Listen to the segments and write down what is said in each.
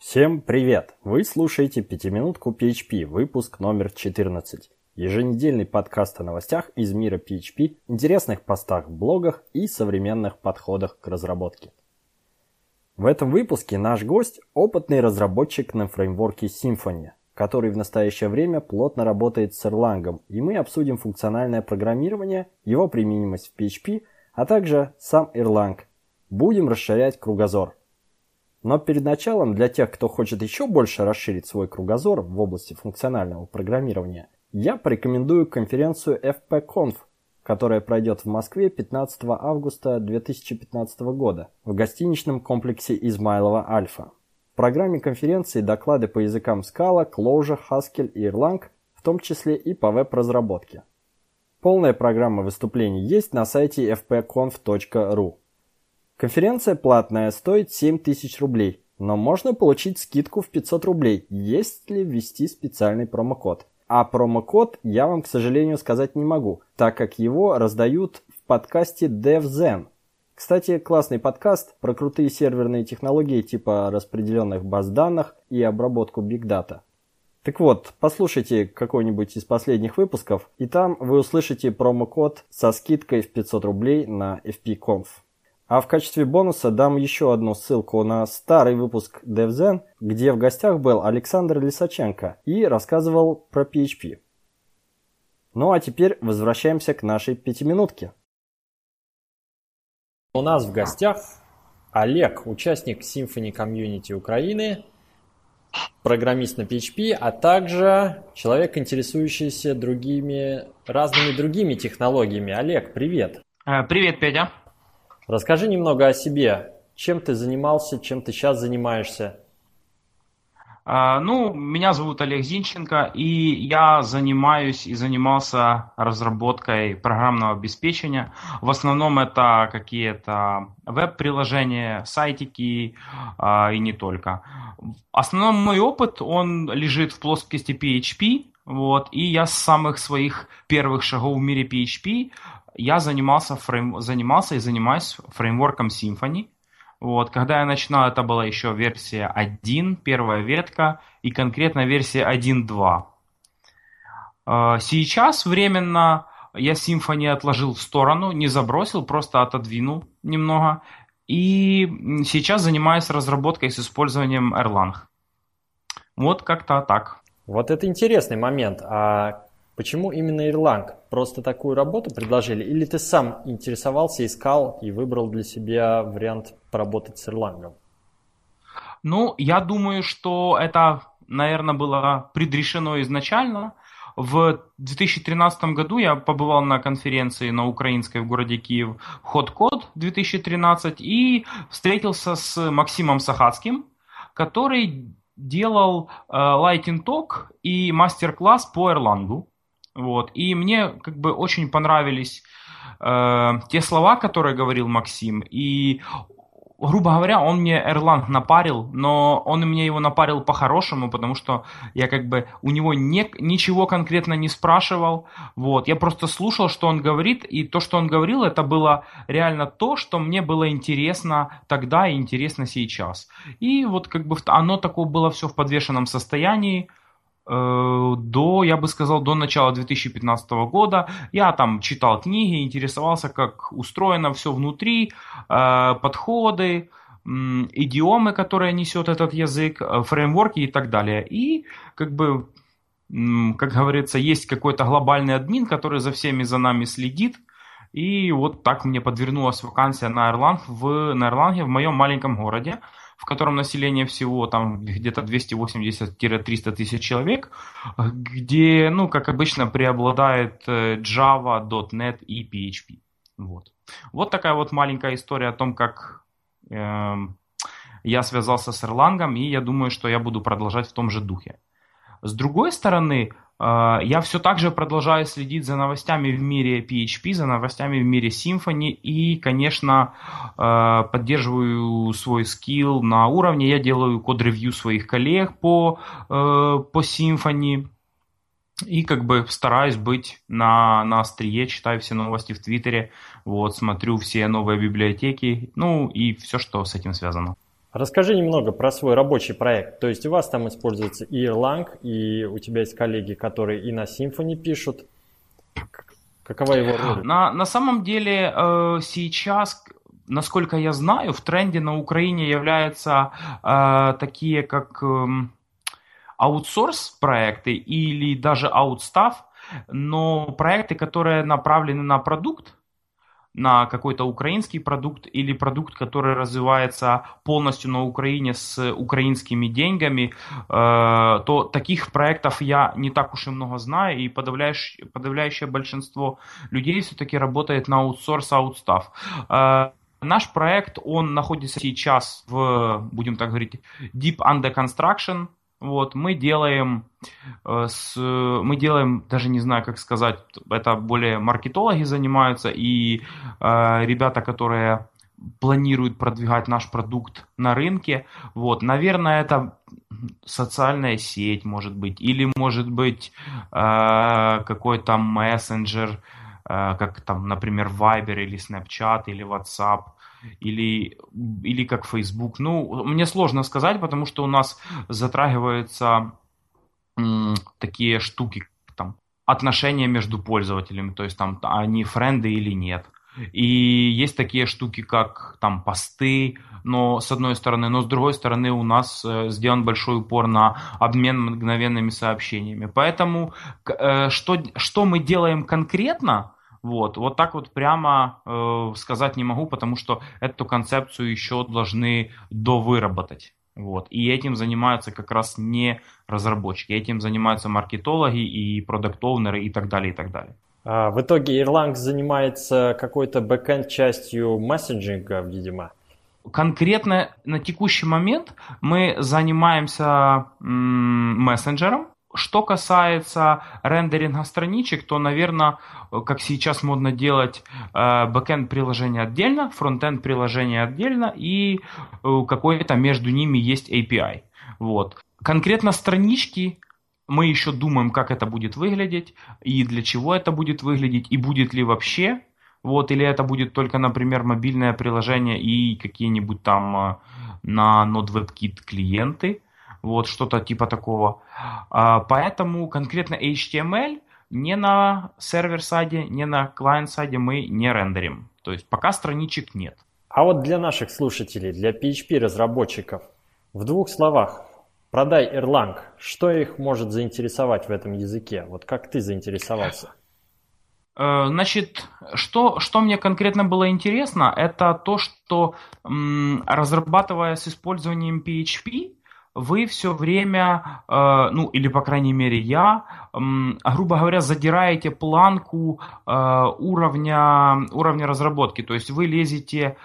Всем привет! Вы слушаете «Пятиминутку PHP», выпуск номер 14. Еженедельный подкаст о новостях из мира PHP, интересных постах в блогах и современных подходах к разработке. В этом выпуске наш гость – опытный разработчик на фреймворке Symfony, который в настоящее время плотно работает с Erlang, и мы обсудим функциональное программирование, его применимость в PHP, а также сам Erlang. Будем расширять кругозор – но перед началом для тех, кто хочет еще больше расширить свой кругозор в области функционального программирования, я порекомендую конференцию FPConf, которая пройдет в Москве 15 августа 2015 года в гостиничном комплексе Измайлова Альфа. В программе конференции доклады по языкам Scala, Clojure, Haskell и Erlang, в том числе и по веб-разработке. Полная программа выступлений есть на сайте fpconf.ru. Конференция платная, стоит 7000 рублей, но можно получить скидку в 500 рублей, если ввести специальный промокод. А промокод я вам, к сожалению, сказать не могу, так как его раздают в подкасте DevZen. Кстати, классный подкаст про крутые серверные технологии типа распределенных баз данных и обработку Big Data. Так вот, послушайте какой-нибудь из последних выпусков, и там вы услышите промокод со скидкой в 500 рублей на FPConf. А в качестве бонуса дам еще одну ссылку на старый выпуск DevZen, где в гостях был Александр Лисаченко и рассказывал про PHP. Ну а теперь возвращаемся к нашей пятиминутке. У нас в гостях Олег, участник Symfony Community Украины, программист на PHP, а также человек, интересующийся другими, разными другими технологиями. Олег, привет! Э, привет, Петя! Расскажи немного о себе. Чем ты занимался, чем ты сейчас занимаешься? А, ну, меня зовут Олег Зинченко, и я занимаюсь и занимался разработкой программного обеспечения. В основном это какие-то веб-приложения, сайтики а, и не только. Основной мой опыт, он лежит в плоскости PHP, вот, и я с самых своих первых шагов в мире PHP я занимался, фрейм, занимался и занимаюсь фреймворком Symfony. Вот, когда я начинал, это была еще версия 1, первая ветка, и конкретно версия 1.2. А, сейчас временно я Symfony отложил в сторону, не забросил, просто отодвинул немного. И сейчас занимаюсь разработкой с использованием Erlang. Вот как-то так. Вот это интересный момент. А Почему именно Erlang? Просто такую работу предложили? Или ты сам интересовался, искал и выбрал для себя вариант поработать с Erlang? Ну, я думаю, что это, наверное, было предрешено изначально. В 2013 году я побывал на конференции на украинской в городе Киев Hot 2013 и встретился с Максимом Сахацким, который делал э, Lighting Talk и мастер-класс по Erlang. Вот. И мне как бы очень понравились э, те слова, которые говорил Максим. И, грубо говоря, он мне Erlang напарил, но он мне его напарил по-хорошему, потому что я как бы у него не, ничего конкретно не спрашивал. Вот. Я просто слушал, что он говорит, и то, что он говорил, это было реально то, что мне было интересно тогда и интересно сейчас. И вот как бы оно такое было все в подвешенном состоянии. Э, до, я бы сказал, до начала 2015 года. Я там читал книги, интересовался, как устроено все внутри, э, подходы, идиомы, которые несет этот язык, э, фреймворки и так далее. И как бы, как говорится, есть какой-то глобальный админ, который за всеми за нами следит. И вот так мне подвернулась вакансия на Erlang в, на Erlang в моем маленьком городе в котором население всего там где-то 280-300 тысяч человек, где, ну, как обычно, преобладает э, Java, .NET и PHP. Вот. Вот такая вот маленькая история о том, как э, я связался с Erlang, и я думаю, что я буду продолжать в том же духе. С другой стороны, я все так же продолжаю следить за новостями в мире PHP, за новостями в мире Symfony и, конечно, а, поддерживаю свой скилл на уровне. Я делаю код-ревью своих коллег по, а, по Symfony и как бы стараюсь быть на, на острие, читаю все новости в Твиттере, вот, смотрю все новые библиотеки, ну и все, что с этим связано. Расскажи немного про свой рабочий проект. То есть у вас там используется и Erlang, и у тебя есть коллеги, которые и на Symfony пишут. Какова его роль? На, на самом деле э, сейчас, насколько я знаю, в тренде на Украине являются э, такие как э, аутсорс проекты или даже аутстав, но проекты, которые направлены на продукт, на какой-то украинский продукт или продукт, который развивается полностью на Украине с украинскими деньгами, э, то таких проектов я не так уж и много знаю, и подавляющее, подавляющее большинство людей все-таки работает на аутсорс, аутстав. Э, наш проект, он находится сейчас в, будем так говорить, deep under construction, вот, мы делаем, э, с, мы делаем, даже не знаю, как сказать, это более маркетологи занимаются и э, ребята, которые планируют продвигать наш продукт на рынке. Вот, наверное, это социальная сеть, может быть, или может быть э, какой-то мессенджер, э, как там, например, Viber или Snapchat или WhatsApp или, или как Facebook. Ну, мне сложно сказать, потому что у нас затрагиваются м, такие штуки, там, отношения между пользователями, то есть там они френды или нет. И есть такие штуки, как там посты, но с одной стороны, но с другой стороны у нас э, сделан большой упор на обмен мгновенными сообщениями. Поэтому э, что, что мы делаем конкретно, вот, вот так вот прямо э, сказать не могу, потому что эту концепцию еще должны довыработать. Вот. И этим занимаются как раз не разработчики, этим занимаются маркетологи и продукт-оунеры и так далее, и так далее. А в итоге Erlang занимается какой-то бэкэнд частью мессенджинга, видимо. Конкретно на текущий момент мы занимаемся м- мессенджером, что касается рендеринга страничек, то, наверное, как сейчас модно делать, backend приложение отдельно, frontend приложение отдельно, и э, какой-то между ними есть API. Вот. Конкретно странички мы еще думаем, как это будет выглядеть, и для чего это будет выглядеть, и будет ли вообще. Вот, или это будет только, например, мобильное приложение и какие-нибудь там э, на Node WebKit клиенты вот что-то типа такого. А, поэтому конкретно HTML не на сервер-сайде, не на клиент-сайде мы не рендерим. То есть пока страничек нет. А вот для наших слушателей, для PHP-разработчиков, в двух словах, продай Erlang. Что их может заинтересовать в этом языке? Вот как ты заинтересовался? Э, значит, что, что мне конкретно было интересно, это то, что разрабатывая с использованием PHP, вы все время, э, ну или по крайней мере я, грубо говоря, задираете планку э, уровня, уровня разработки. То есть вы лезете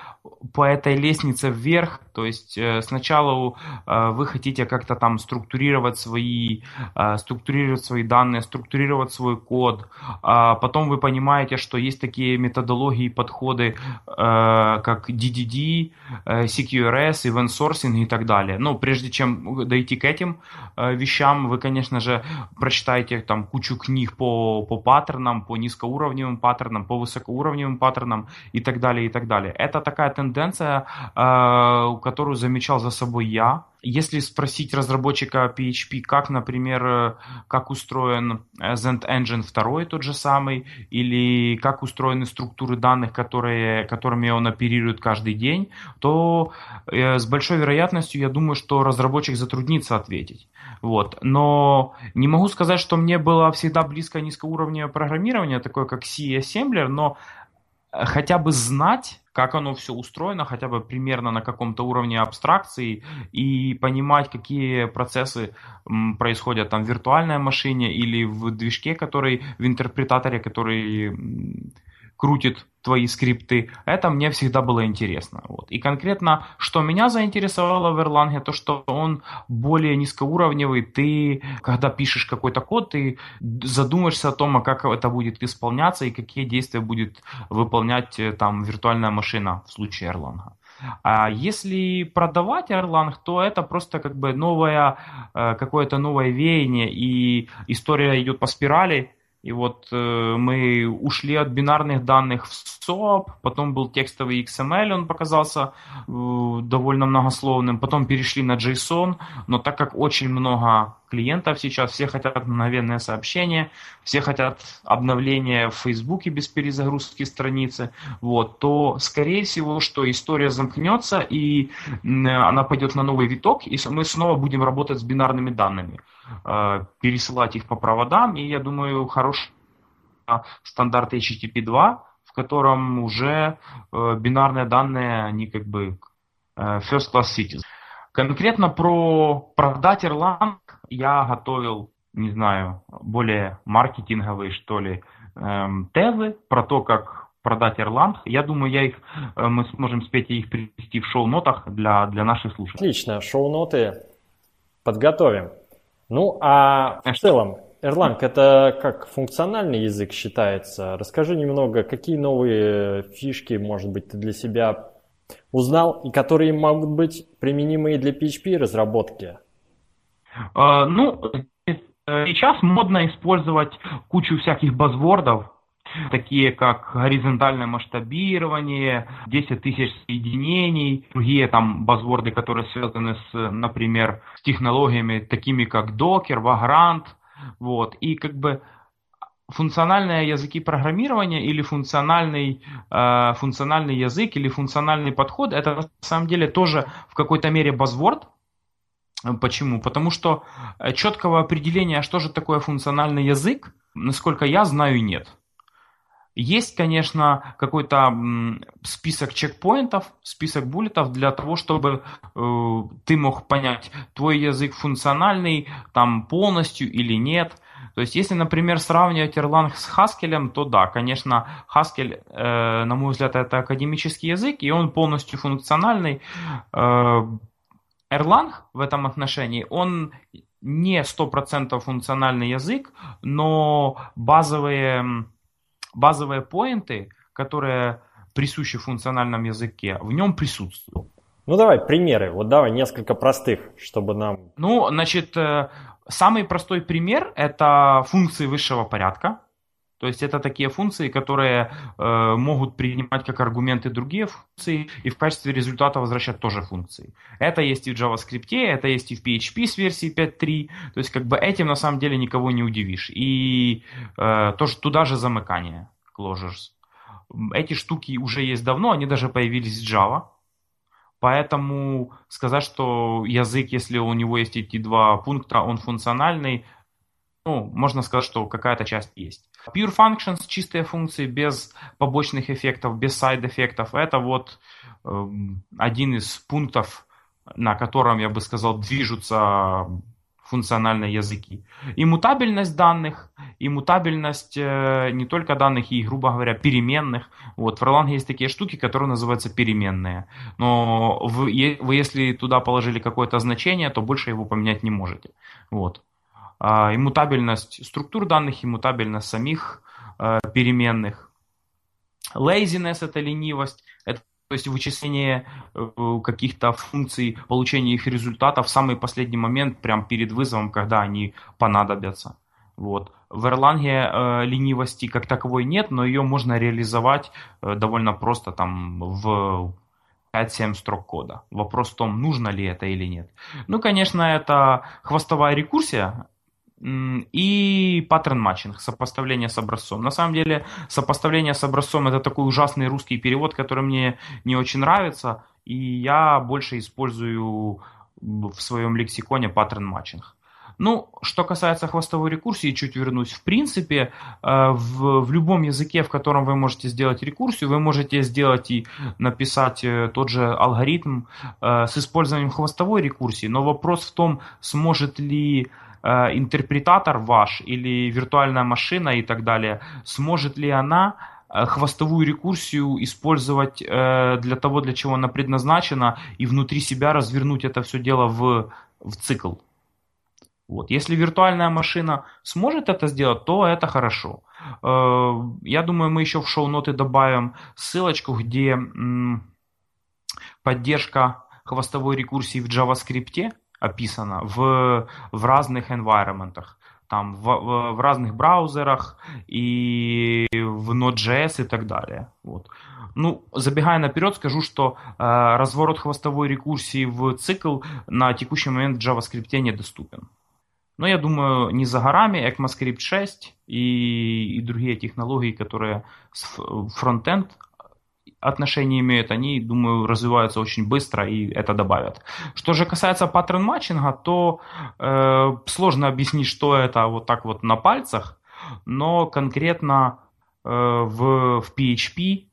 по этой лестнице вверх, то есть э, сначала э, вы хотите как-то там структурировать свои, э, структурировать свои данные, структурировать свой код, а потом вы понимаете, что есть такие методологии и подходы, как DDD, CQRS, Event Sourcing и так далее. Но прежде чем дойти к этим вещам, вы, конечно же, прочитаете там кучу книг по, по паттернам, по низкоуровневым паттернам, по высокоуровневым паттернам и так далее, и так далее. Это такая тенденция, которую замечал за собой я. Если спросить разработчика PHP, как, например, э, как устроен Zend Engine 2, тот же самый, или как устроены структуры данных, которые, которыми он оперирует каждый день, то э, с большой вероятностью я думаю, что разработчик затруднится ответить. Вот. Но не могу сказать, что мне было всегда близко низкоуровневое программирование, такое как C и Assembler, но хотя бы знать, как оно все устроено, хотя бы примерно на каком-то уровне абстракции, и понимать, какие процессы происходят там в виртуальной машине или в движке, который в интерпретаторе, который крутит твои скрипты. Это мне всегда было интересно. Вот. И конкретно, что меня заинтересовало в Erlang, то, что он более низкоуровневый. Ты, когда пишешь какой-то код, ты задумаешься о том, а как это будет исполняться и какие действия будет выполнять э, там виртуальная машина в случае Erlang. А если продавать Erlang, то это просто как бы новое, э, какое-то новое веяние, и история идет по спирали, И вот э, мы ушли от бинарных данных в SOAP, потом был текстовый XML, он показался э, довольно многословным, потом перешли на JSON, но так как очень много клиентов сейчас, все хотят мгновенное сообщение, все хотят обновления в Фейсбуке без перезагрузки страницы, вот, то скорее всего, что история замкнется и она пойдет на новый виток, и мы снова будем работать с бинарными данными. Э, пересылать их по проводам, и я думаю, хороший стандарт HTTP 2, в котором уже э, бинарные данные, они как бы э, first class cities. Конкретно про продать Erlang я готовил, не знаю, более маркетинговые, что ли, эм, тезы про то, как продать Erlang. Я думаю, я их, мы сможем с Петей их привести в шоу-нотах для, для наших слушателей. Отлично, шоу-ноты подготовим. Ну, а в целом, Erlang это как функциональный язык считается? Расскажи немного, какие новые фишки, может быть, ты для себя узнал, и которые могут быть применимы и для PHP разработки? Uh, ну, сейчас модно использовать кучу всяких базвордов, такие как горизонтальное масштабирование, 10 тысяч соединений, другие там базворды, которые связаны с, например, с технологиями такими как Docker, Vagrant, вот, и как бы функциональные языки программирования или функциональный, э, функциональный язык или функциональный подход, это на самом деле тоже в какой-то мере базворд, Почему? Потому что э, четкого определения, что же такое функциональный язык, насколько я знаю, нет. Есть, конечно, какой-то список чекпоинтов, список буллетов для того, чтобы э, ты мог понять, твой язык функциональный там полностью или нет. То есть, если, например, сравнивать Erlang с Haskell, то да, конечно, Haskell, э, на мой взгляд, это академический язык, и он полностью функциональный. Э, Erlang в этом отношении, он не 100% функциональный язык, но базовые базовые поинты, которые присущи функциональном языке, в нем присутствуют. Ну давай примеры, вот давай несколько простых, чтобы нам... Ну, значит, э, самый простой пример это функции высшего порядка. То есть это такие функции, которые э, могут принимать как аргументы другие функции и в качестве результата возвращать тоже функции. Это есть и в JavaScript, это есть и в PHP с версии 5.3. То есть как бы этим на самом деле никого не удивишь. И э, тоже туда же замыкание closures. Эти штуки уже есть давно, они даже появились в Java. Поэтому сказать, что язык, если у него есть эти два пункта, он функциональный, ну, можно сказать, что какая-то часть есть. Pure functions, чистые функции без побочных эффектов, без сайд-эффектов, это вот э, один из пунктов, на котором, я бы сказал, движутся функциональные языки. И мутабельность данных, и мутабельность э, не только данных, и, грубо говоря, переменных. Вот, в Erlang есть такие штуки, которые называются переменные. Но вы, вы если туда положили какое-то значение, то больше его поменять не можете. Вот. А, иммутабельность структур данных, иммутабельность самих э, переменных. Laziness – это ленивость, это то есть вычисление э, каких-то функций, получение их результатов в самый последний момент, прямо перед вызовом, когда они понадобятся. Вот. В Erlang э, ленивости как таковой нет, но ее можно реализовать э, довольно просто там в 5-7 строк кода. Вопрос в том, нужно ли это или нет. Ну, конечно, это хвостовая рекурсия, и паттерн матчинг, сопоставление с образцом. На самом деле, сопоставление с образцом это такой ужасный русский перевод, который мне не очень нравится, и я больше использую в своем лексиконе паттерн матчинг. Ну, что касается хвостовой рекурсии, чуть вернусь. В принципе, э, в, в любом языке, в котором вы можете сделать рекурсию, вы можете сделать и написать э, тот же алгоритм э, с использованием хвостовой рекурсии. Но вопрос в том, сможет ли интерпретатор ваш или виртуальная машина и так далее, сможет ли она э, хвостовую рекурсию использовать э, для того, для чего она предназначена, и внутри себя развернуть это все дело в, в цикл. Вот. Если виртуальная машина сможет это сделать, то это хорошо. Я думаю, мы еще в шоу-ноты добавим ссылочку, где поддержка хвостовой рекурсии в JavaScript описано в, в разных environment. там в, в разных браузерах и в Node.js и так далее. Вот. Ну, забегая наперед, скажу, что э, разворот хвостовой рекурсии в цикл на текущий момент в JavaScript недоступен. Но я думаю, не за горами ECMAScript 6 и, и другие технологии, которые фронтенд отношения имеют, они, думаю, развиваются очень быстро и это добавят. Что же касается паттерн матчинга, то э, сложно объяснить, что это вот так вот на пальцах, но конкретно э, в, в PHP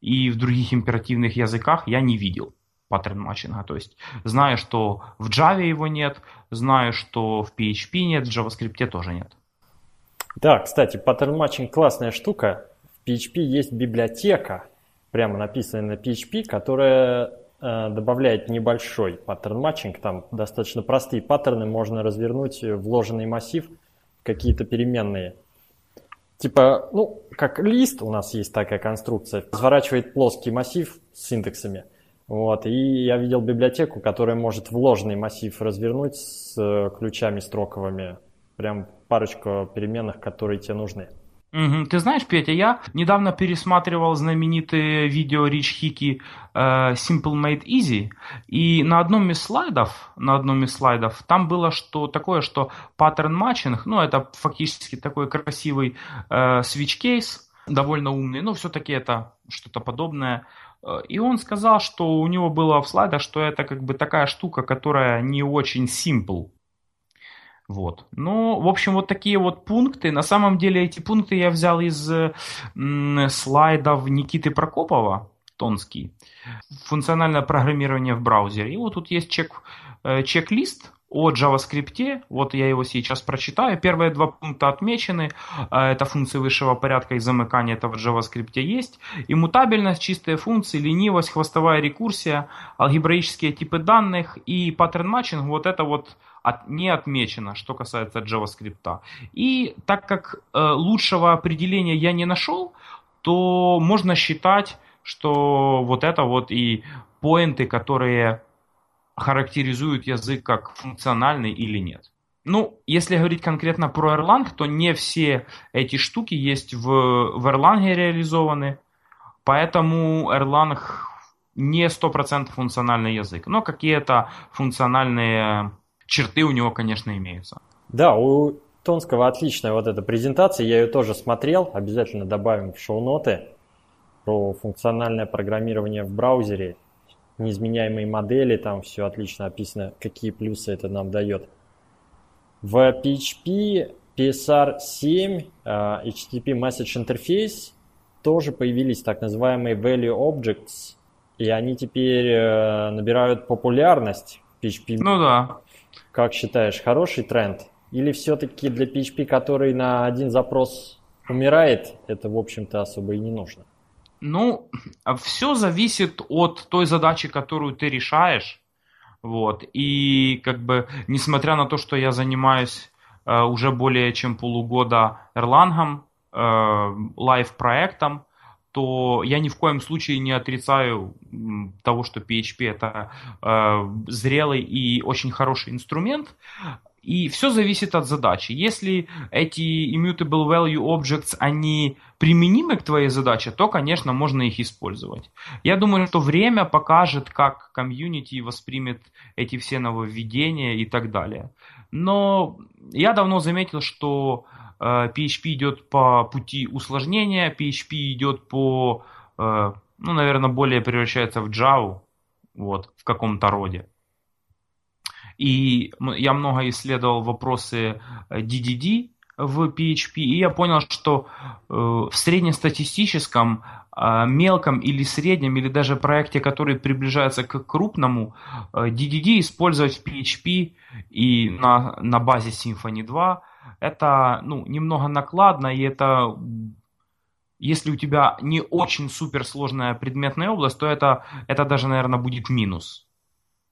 и в других императивных языках я не видел pattern matching -а. То есть знаю, что в Java его нет, знаю, что в PHP нет, в JavaScript тоже нет. Да, кстати, pattern matching классная штука. В PHP есть библиотека, прямо написанная на PHP, которая э, добавляет небольшой паттерн матчинг. Там достаточно простые паттерны, можно развернуть вложенный массив какие-то переменные. Типа, ну, как лист у нас есть такая конструкция, разворачивает плоский массив с индексами. Вот, и я видел библиотеку, которая может вложенный массив развернуть с э, ключами строковыми. Прям парочку переменных, которые тебе нужны. Угу. Ты знаешь, Петя, я недавно пересматривал знаменитые видео Рич Хики э, Simple Made Easy, и на одном из слайдов, на одном из слайдов, там было что такое, что паттерн матчинг, ну это фактически такой красивый э, кейс, довольно умный, но все-таки это что-то подобное. Э, и он сказал, что у него было в слайдах, что это как бы такая штука, которая не очень simple. Вот. Ну, в общем, вот такие вот пункты. На самом деле эти пункты я взял из м, слайдов Никиты Прокопова, Тонский. Функциональное программирование в браузере. И вот тут есть чек, э, чек-лист о JavaScript. Вот я его сейчас прочитаю. Первые два пункта отмечены. Э, это функции высшего порядка и замыкания. Это в JavaScript есть. Иммутабельность, чистые функции, ленивость, хвостовая рекурсия, алгебраические типы данных и паттерн матчинг. Вот это вот от, не отмечено, что касается JavaScript. И так как э, лучшего определения я не нашел, то можно считать, что вот это вот и поинты, которые характеризуют язык как функциональный или нет. Ну, если говорить конкретно про Erlang, то не все эти штуки есть в, в Erlang реализованы, поэтому Erlang не 100% функциональный язык, но какие-то функциональные черты у него, конечно, имеются. Да, у Тонского отличная вот эта презентация, я ее тоже смотрел, обязательно добавим в шоу-ноты про функциональное программирование в браузере, неизменяемые модели, там все отлично описано, какие плюсы это нам дает. В PHP PSR 7 HTTP Message Interface тоже появились так называемые Value Objects, и они теперь э, набирают популярность в PHP. Ну да. Как считаешь, хороший тренд? Или все-таки для PHP, который на один запрос умирает, это, в общем-то, особо и не нужно? Ну, все зависит от той задачи, которую ты решаешь. Вот. И как бы, несмотря на то, что я занимаюсь э, уже более чем полугода Erlang, э, лайв-проектом, то я ни в коем случае не отрицаю того, что PHP это э, зрелый и очень хороший инструмент. И все зависит от задачи. Если эти immutable value objects, они применимы к твоей задаче, то, конечно, можно их использовать. Я думаю, что время покажет, как комьюнити воспримет эти все нововведения и так далее. Но я давно заметил, что PHP э, идет по пути усложнения, PHP идет по, э, ну, наверное, более превращается в Java, вот, в каком-то роде. И я много исследовал вопросы DDD э, в PHP, и я понял, что в среднестатистическом, мелком или среднем, или даже проекте, который приближается к крупному, DDD использовать в PHP и на, на базе Symfony 2 это ну, немного накладно, и это если у тебя не очень суперсложная предметная область, то это, это даже, наверное, будет минус.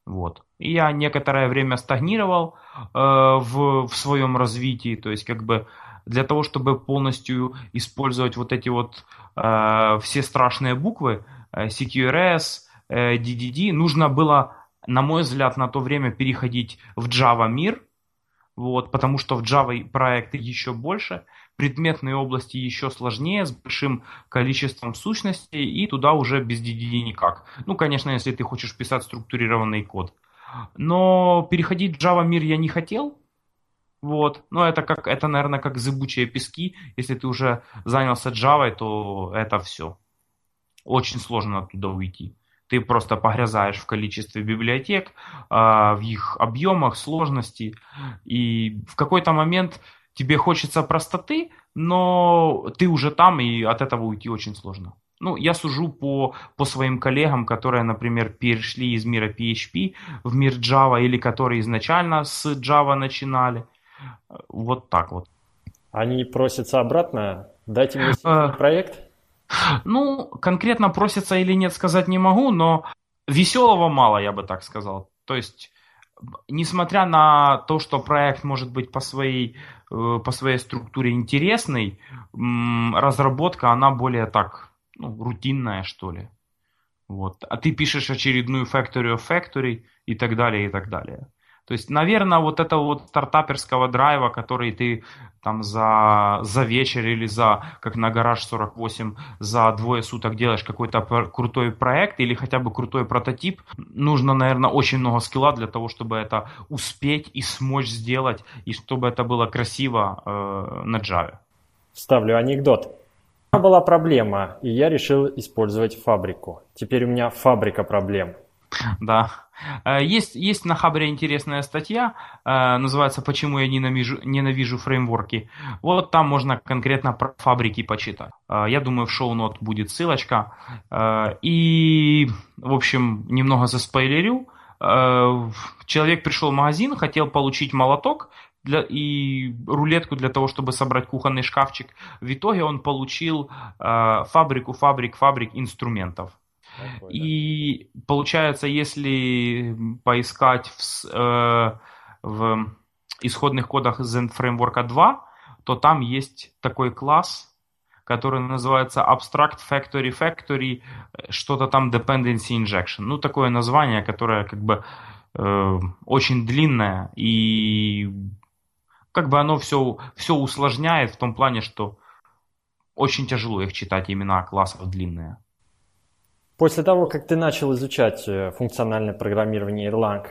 Вот. И я некоторое время стагнировал э, в, в своем развитии, то есть как бы для того, чтобы полностью использовать вот эти вот э, все страшные буквы, э, CQRS, э, DDD, нужно было, на мой взгляд, на то время переходить в Java мир – вот, потому что в Java проекты еще больше, предметные области еще сложнее, с большим количеством сущностей, и туда уже без DDD никак. Ну, конечно, если ты хочешь писать структурированный код. Но переходить в Java мир я не хотел, вот. Но это как, это, наверное, как зыбучие пески. Если ты уже занялся Java, то это все. Очень сложно оттуда уйти. Ты просто погрязаешь в количестве библиотек, а, в их объемах, сложности. И в какой-то момент тебе хочется простоты, но ты уже там, и от этого уйти очень сложно. Ну, я сужу по, по своим коллегам, которые, например, перешли из мира PHP в мир Java, или которые изначально с Java начинали. Вот так вот. Они просятся обратно? Дайте мне э, проект? Ну, конкретно просятся или нет сказать не могу, но веселого мало, я бы так сказал. То есть, несмотря на то, что проект может быть по своей, э, по своей структуре интересный, разработка, она более так, ну, рутинная, что ли. Вот. А ты пишешь очередную factory of factory и так далее, и так далее. То есть, наверное, вот этого вот стартаперского драйва, который ты там за, за вечер или за, как на гараж 48, за двое суток делаешь какой-то крутой проект или хотя бы крутой прототип, нужно, наверное, очень много скилла для того, чтобы это успеть и смочь сделать, и чтобы это было красиво э, на Java. Вставлю анекдот. Была проблема, и я решил использовать фабрику. Теперь у меня фабрика проблем. Да. Э, есть, есть на Хабре интересная статья, э, называется «Почему я ненавижу, ненавижу фреймворки». Вот там можно конкретно про фабрики почитать. Э, я думаю, в шоу-нот будет ссылочка. И, в общем, немного заспойлерю. Человек пришел в магазин, хотел получить молоток, для, и рулетку для того, чтобы собрать кухонный шкафчик. В итоге он получил фабрику, фабрик, фабрик инструментов. И получается, если поискать в, э, в исходных кодах Zen Framework 2, то там есть такой класс, который называется Abstract Factory Factory, что-то там Dependency Injection. Ну, такое название, которое как бы э, очень длинное и как бы оно все, все усложняет в том плане, что очень тяжело их читать, имена классов длинные. После того, как ты начал изучать э, функциональное программирование Erlang,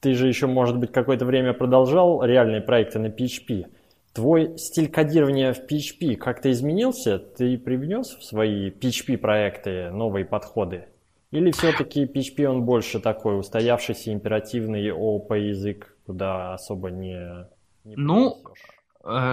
ты же еще, может быть, какое-то время продолжал реальные проекты на PHP. Твой стиль кодирования в PHP как-то изменился? Ты привнес в свои PHP-проекты новые подходы? Или все-таки PHP он больше такой устоявшийся императивный ООП язык, куда особо не, не Ну, Э,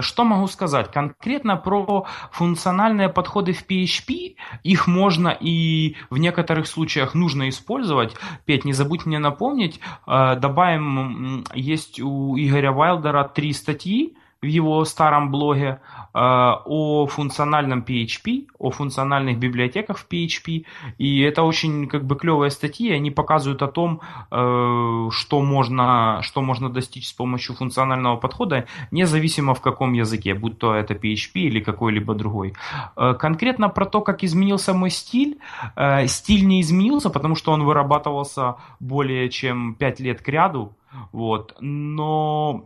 что могу сказать? Конкретно про функциональные подходы в PHP, их можно и в некоторых случаях нужно использовать. Петь, не забудь мне напомнить, э, добавим, есть у Игоря Вайлдера три статьи, в его старом блоге э, о функциональном PHP, о функциональных библиотеках в PHP. И это очень как бы клевые статьи, они показывают о том, э, что, можно, что можно достичь с помощью функционального подхода, независимо в каком языке, будь то это PHP или какой-либо другой. Э, конкретно про то, как изменился мой стиль. Э, стиль не изменился, потому что он вырабатывался более чем 5 лет к ряду. Вот. Но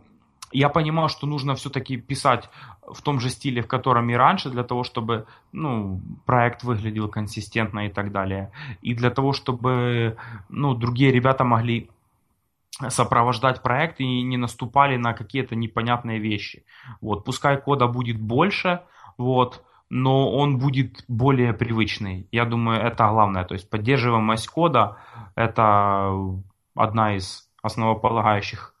я понимал, что нужно все-таки писать в том же стиле, в котором и раньше, для того, чтобы ну, проект выглядел консистентно и так далее. И для того, чтобы ну, другие ребята могли сопровождать проект и не наступали на какие-то непонятные вещи. Вот, пускай кода будет больше, вот, но он будет более привычный. Я думаю, это главное. То есть поддерживаемость кода – это одна из основополагающих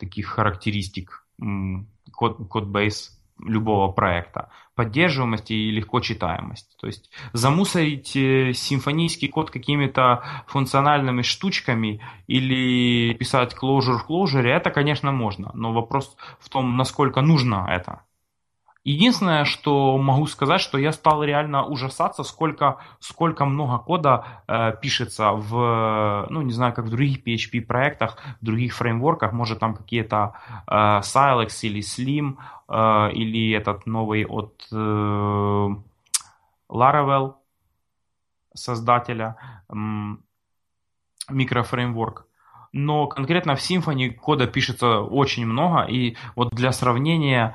таких характеристик код, кодбейс любого проекта. Поддерживаемость и легко читаемость. То есть замусорить э, симфонийский код какими-то функциональными штучками или писать closure в closure, это, конечно, можно. Но вопрос в том, насколько нужно это. Единственное, что могу сказать, что я стал реально ужасаться, сколько, сколько много кода э, пишется в, ну не знаю, как в других PHP проектах, в других фреймворках, может там какие-то э, Silex или Slim, э, или этот новый от э, Laravel, создателя, э, микрофреймворк. Но конкретно в Symfony кода пишется очень много, и вот для сравнения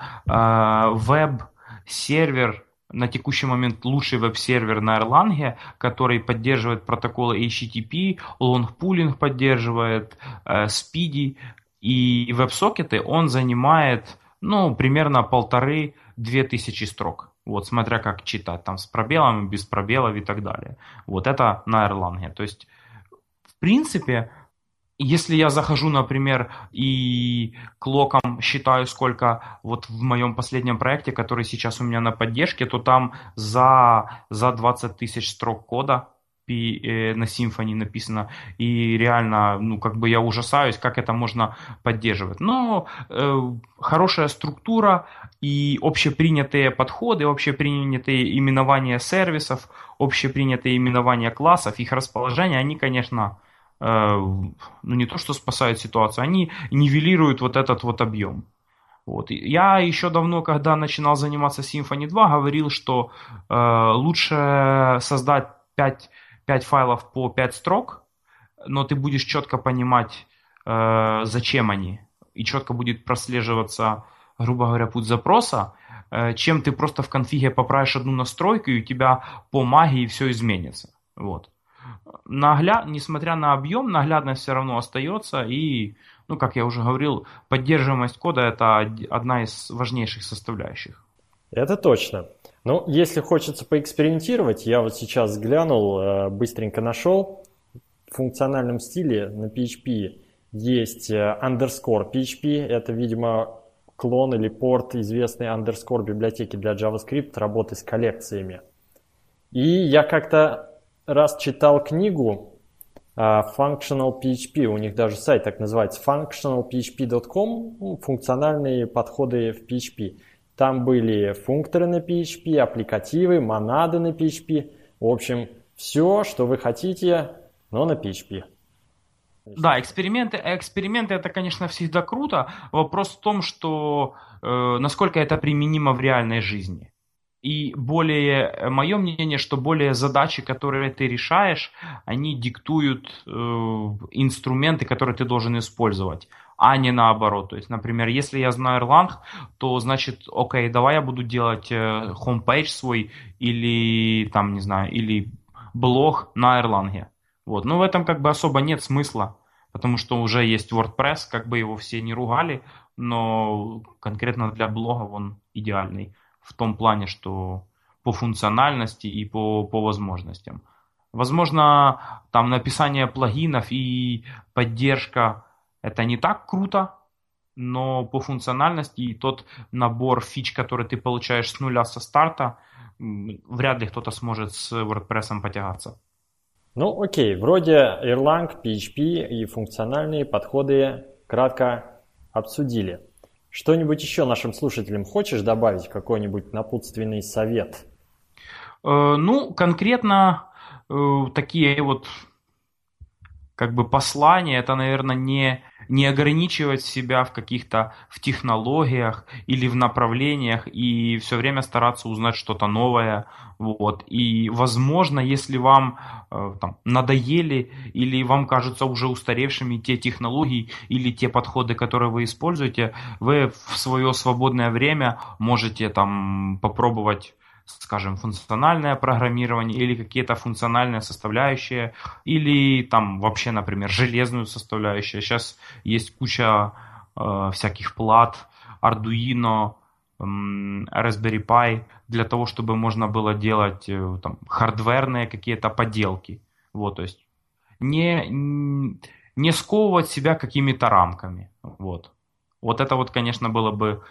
веб-сервер на текущий момент лучший веб-сервер на Erlang, который поддерживает протоколы HTTP, лонгпулинг поддерживает, э, Speedy и веб-сокеты, он занимает ну, примерно полторы-две тысячи строк. Вот, смотря как читать, там с пробелами, без пробелов и так далее. Вот это на Erlang. То есть, в принципе, если я захожу, например, и клоком считаю, сколько вот в моем последнем проекте, который сейчас у меня на поддержке, то там за, за 20 тысяч строк кода э, на Symfony написано, и реально, ну, как бы я ужасаюсь, как это можно поддерживать. Но э, хорошая структура и общепринятые подходы, общепринятые именования сервисов, общепринятые именования классов, их расположение, они, конечно, ну не то что спасают ситуацию, они нивелируют вот этот вот объем. Вот. Я еще давно, когда начинал заниматься Symfony 2, говорил, что э, лучше создать 5, 5 файлов по 5 строк, но ты будешь четко понимать, э, зачем они, и четко будет прослеживаться, грубо говоря, путь запроса, э, чем ты просто в конфиге поправишь одну настройку, и у тебя по магии все изменится. Вот нагляд, несмотря на объем, наглядность все равно остается. И, ну, как я уже говорил, поддерживаемость кода это одна из важнейших составляющих. Это точно. Ну, если хочется поэкспериментировать, я вот сейчас глянул, э, быстренько нашел. В функциональном стиле на PHP есть э, underscore PHP. Это, видимо, клон или порт известной underscore библиотеки для JavaScript работы с коллекциями. И я как-то раз читал книгу uh, Functional PHP, у них даже сайт так называется, functionalphp.com, ну, функциональные подходы в PHP. Там были функторы на PHP, аппликативы, монады на PHP. В общем, все, что вы хотите, но на PHP. Да, эксперименты, эксперименты это, конечно, всегда круто. Вопрос в том, что э, насколько это применимо в реальной жизни. И более, э, мое мнение, что более задачи, которые ты решаешь, они диктуют э, инструменты, которые ты должен использовать, а не наоборот. То есть, например, если я знаю Erlang, то значит, окей, давай я буду делать э, свой или там, не знаю, или блог на Erlang. Вот. Но в этом как бы особо нет смысла, потому что уже есть WordPress, как бы его все не ругали, но конкретно для блога он идеальный в том плане, что по функциональности и по, по возможностям. Возможно, там написание плагинов и поддержка это не так круто, но по функциональности и тот набор фич, который ты получаешь с нуля со старта, вряд ли кто-то сможет с WordPress потягаться. Ну окей, вроде Erlang, PHP и функциональные подходы кратко обсудили. Что-нибудь еще нашим слушателям хочешь добавить, какой-нибудь напутственный совет? Э, ну, конкретно э, такие вот как бы послания, это, наверное, не, не ограничивать себя в каких-то в технологиях или в направлениях и все время стараться узнать что-то новое. Вот. И, возможно, если вам э, там, надоели или вам кажутся уже устаревшими те технологии или те подходы, которые вы используете, вы в свое свободное время можете там попробовать скажем, функциональное программирование или какие-то функциональные составляющие, или там вообще, например, железную составляющую. Сейчас есть куча э, всяких плат, Arduino, э, Raspberry Pi, для того, чтобы можно было делать э, там, хардверные какие-то поделки. Вот, то есть не, не сковывать себя какими-то рамками. Вот. Вот это вот, конечно, было бы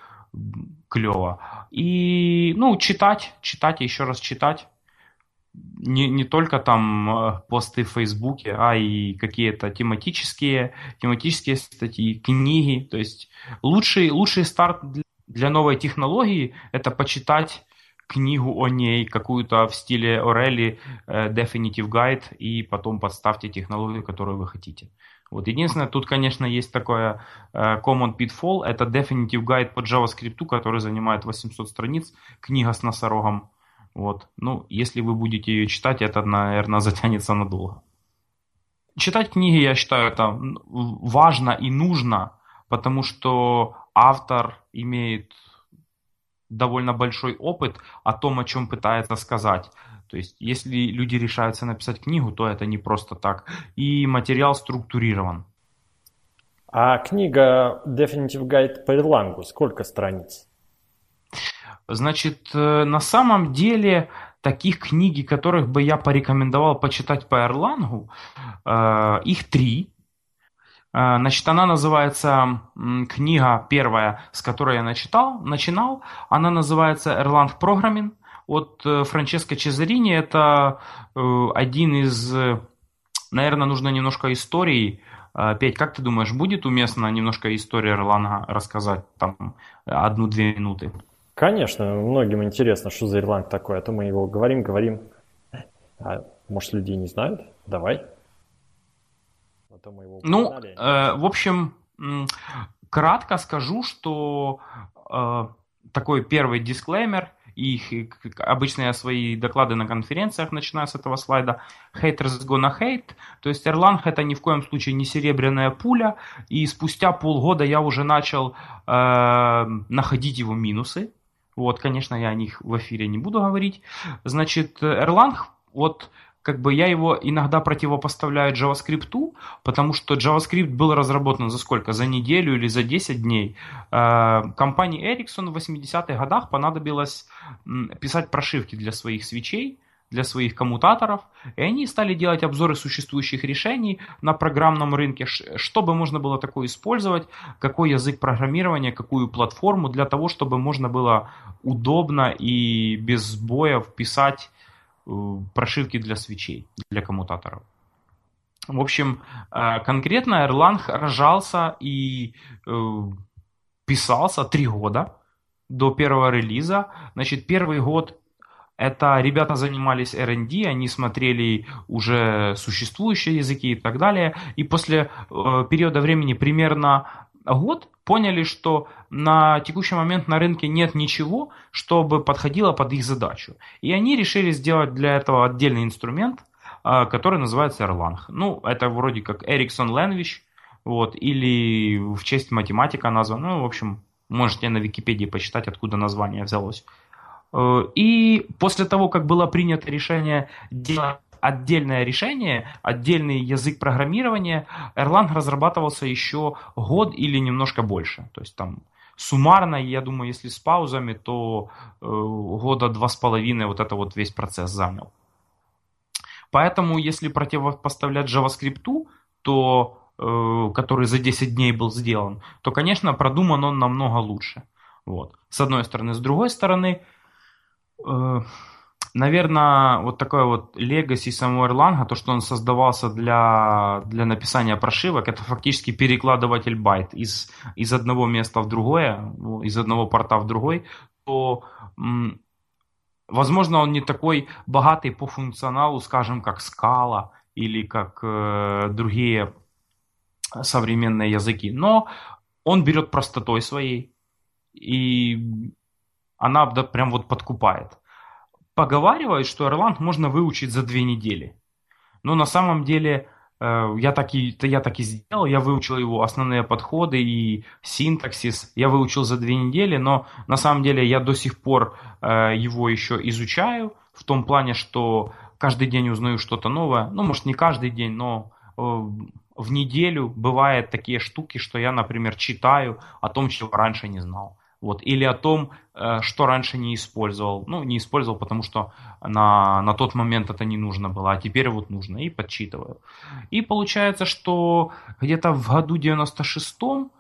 клево. И, ну, читать, читать еще раз читать. Не, не только там э, посты в Фейсбуке, а и какие-то тематические, тематические статьи, книги. То есть лучший, лучший старт для новой технологии – это почитать книгу о ней, какую-то в стиле Орели э, Definitive Guide, и потом подставьте технологию, которую вы хотите. Вот. Единственное, тут, конечно, есть такое uh, Common Pitfall, это Definitive Guide по JavaScript, который занимает 800 страниц, книга с носорогом. Вот. Ну, если вы будете ее читать, это, наверное, затянется надолго. читать книги, я считаю, это важно и нужно, потому что автор имеет довольно большой опыт о том, о чем пытается сказать. То есть, если люди решаются написать книгу, то это не просто так. И материал структурирован. А книга Definitive Guide по Erlang сколько страниц? Значит, э, на самом деле таких книги, которых бы я порекомендовал почитать по Erlang, э, их три. Э, значит, она называется, книга первая, с которой я начитал, начинал, она называется Erlang Programming от Франческо Чезарини. Это один из, наверное, нужно немножко истории Петь, как ты думаешь, будет уместно немножко историю Ирланга рассказать, там, одну-две минуты? Конечно, многим интересно, что за Ирланд такой, а то мы его говорим, говорим. А может, люди не знают? Давай. А то мы его ну, э, в общем, кратко скажу, что э, такой первый дисклеймер – и обычно я свои доклады на конференциях начинаю с этого слайда. Haters gonna hate. То есть Erlang это ни в коем случае не серебряная пуля. И спустя полгода я уже начал э, находить его минусы. Вот, конечно, я о них в эфире не буду говорить. Значит, Erlang, вот как бы я его иногда противопоставляю JavaScript, потому что JavaScript был разработан за сколько? За неделю или за 10 дней. Э, компании Ericsson в 80-х годах понадобилось писать прошивки для своих свечей, для своих коммутаторов, и они стали делать обзоры существующих решений на программном рынке, чтобы можно было такое использовать, какой язык программирования, какую платформу, для того, чтобы можно было удобно и без сбоев писать прошивки для свечей, для коммутаторов. В общем, э, конкретно Erlang рожался и э, писался три года до первого релиза. Значит, первый год это ребята занимались R&D, они смотрели уже существующие языки и так далее. И после периода времени примерно год поняли, что на текущий момент на рынке нет ничего, чтобы подходило под их задачу. И они решили сделать для этого отдельный инструмент, а, который называется Erlang. Ну, это вроде как Ericsson Language, вот, или в честь математика назван. Ну, в общем, можете на Википедии почитать, откуда название взялось. Э, и после того, как было принято решение делать отдельное решение, отдельный язык программирования, Erlang разрабатывался еще год или немножко больше. То есть там суммарно, я думаю, если с паузами, то э, года два с половиной вот это вот весь процесс занял. Поэтому, если противопоставлять JavaScript, то, э, который за 10 дней был сделан, то, конечно, продуман он намного лучше. Вот. С одной стороны. С другой стороны, э, наверное, вот такое вот легаси самого Erlang, то, что он создавался для, для написания прошивок, это фактически перекладыватель байт из, из одного места в другое, из одного порта в другой, то, возможно, он не такой богатый по функционалу, скажем, как Scala или как э, другие современные языки, но он берет простотой своей, и она да, прям вот подкупает поговаривают, что Erlang можно выучить за две недели. Но на самом деле э, я так, и, я так и сделал, я выучил его основные подходы и синтаксис, я выучил за две недели, но на самом деле я до сих пор э, его еще изучаю, в том плане, что каждый день узнаю что-то новое, ну, может, не каждый день, но э, в неделю бывают такие штуки, что я, например, читаю о том, чего раньше не знал. Вот, или о том, э, что раньше не использовал. Ну, не использовал, потому что на, на тот момент это не нужно было, а теперь вот нужно, и подсчитываю. И получается, что где-то в году 96-м,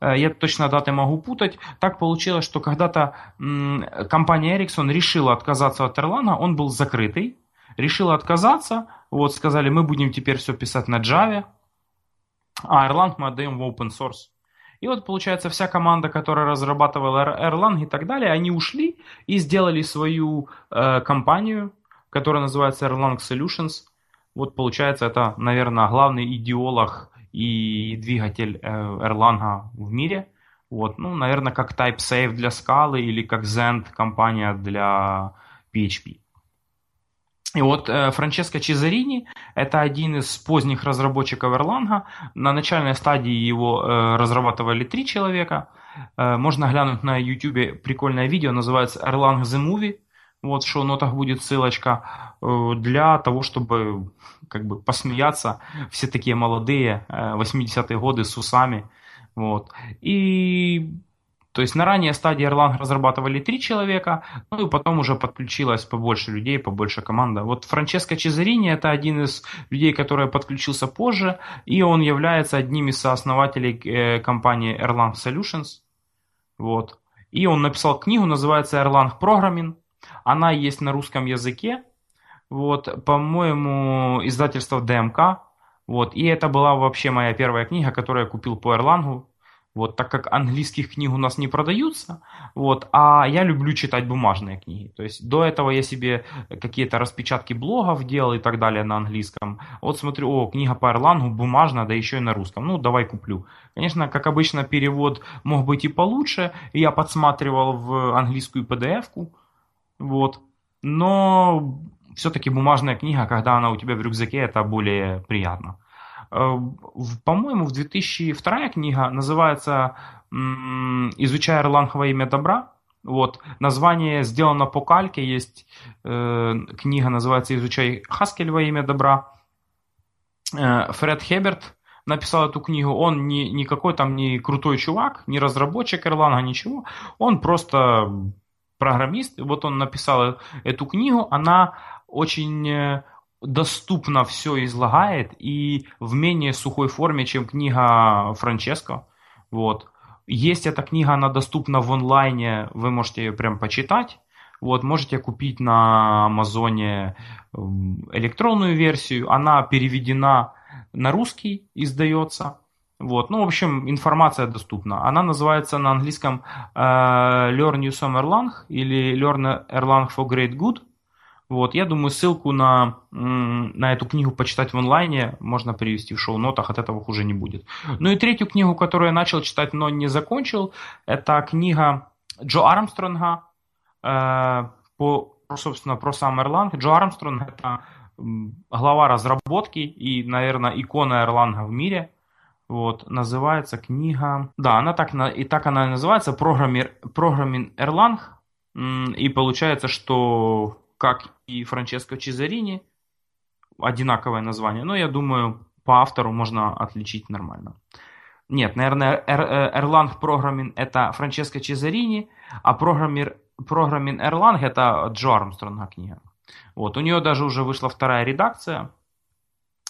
э, я точно даты могу путать, так получилось, что когда-то компания Ericsson решила отказаться от Erlang, он был закрытый, решила отказаться, вот сказали, мы будем теперь все писать на Java, а Erlang мы отдаем в open source. И вот, получается, вся команда, которая разрабатывала Erlang и так далее, они ушли и сделали свою э, компанию, которая называется Erlang Solutions. Вот, получается, это, наверное, главный идеолог и двигатель э, Erlang в мире. Вот, ну, наверное, как TypeSafe для скалы или как Zend компания для PHP. И вот э, Франческо Чезарини – это один из поздних разработчиков Erlang. На начальной стадии его э, разрабатывали три человека. Э, можно глянуть на YouTube прикольное видео, называется Erlang The Movie. Вот в шоу-нотах будет ссылочка для того, чтобы как бы посмеяться. Все такие молодые, э, 80-е годы с усами. Вот. И то есть на ранней стадии Erlang разрабатывали три человека, ну и потом уже подключилось побольше людей, побольше команда. Вот Франческо Чезарини это один из людей, который подключился позже, и он является одним из сооснователей э, компании Erlang Solutions. Вот. И он написал книгу, называется Erlang Programming. Она есть на русском языке. Вот, по-моему, издательство ДМК. Вот, и это была вообще моя первая книга, которую я купил по Erlang. Вот, так как английских книг у нас не продаются, вот, а я люблю читать бумажные книги. То есть до этого я себе какие-то распечатки блогов делал и так далее на английском. Вот смотрю, о, книга по Эрлангу бумажная, да еще и на русском. Ну, давай куплю. Конечно, как обычно, перевод мог быть и получше. Я подсматривал в английскую PDF-ку. Вот. Но все-таки бумажная книга, когда она у тебя в рюкзаке, это более приятно. Э, по-моему, в 2002 книга называется «Изучая во имя добра». Вот. Название сделано по кальке. Есть э, книга, называется «Изучай Хаскель во имя добра». Э, Фред Хеберт написал эту книгу. Он не, не какой там не крутой чувак, не разработчик Erlang, ничего. Он просто программист. Вот он написал эту книгу. Она очень э, доступно все излагает и в менее сухой форме, чем книга Франческо. Вот. Есть эта книга, она доступна в онлайне, вы можете ее прям почитать. Вот, можете купить на Амазоне электронную версию, она переведена на русский, издается. Вот, ну, в общем, информация доступна. Она называется на английском э, Learn New Some Erlang или Learn Erlang for Great Good. Вот, я думаю, ссылку на, на эту книгу почитать в онлайне можно привести в шоу-нотах, от этого хуже не будет. Ну и третью книгу, которую я начал читать, но не закончил, это книга Джо Армстронга э, по, собственно, про сам Erlang. Джо Армстронг – это глава разработки и, наверное, икона Erlang в мире. Вот, называется книга... Да, она так, и так она и называется, Programming Erlang. И получается, что как и Франческо Чезарини, одинаковое название, но я думаю, по автору можно отличить нормально. Нет, наверное, Erlang Programming это Франческо Чезарини, а Programming, Programming Erlang это Джо Армстронга книга. Вот, у нее даже уже вышла вторая редакция,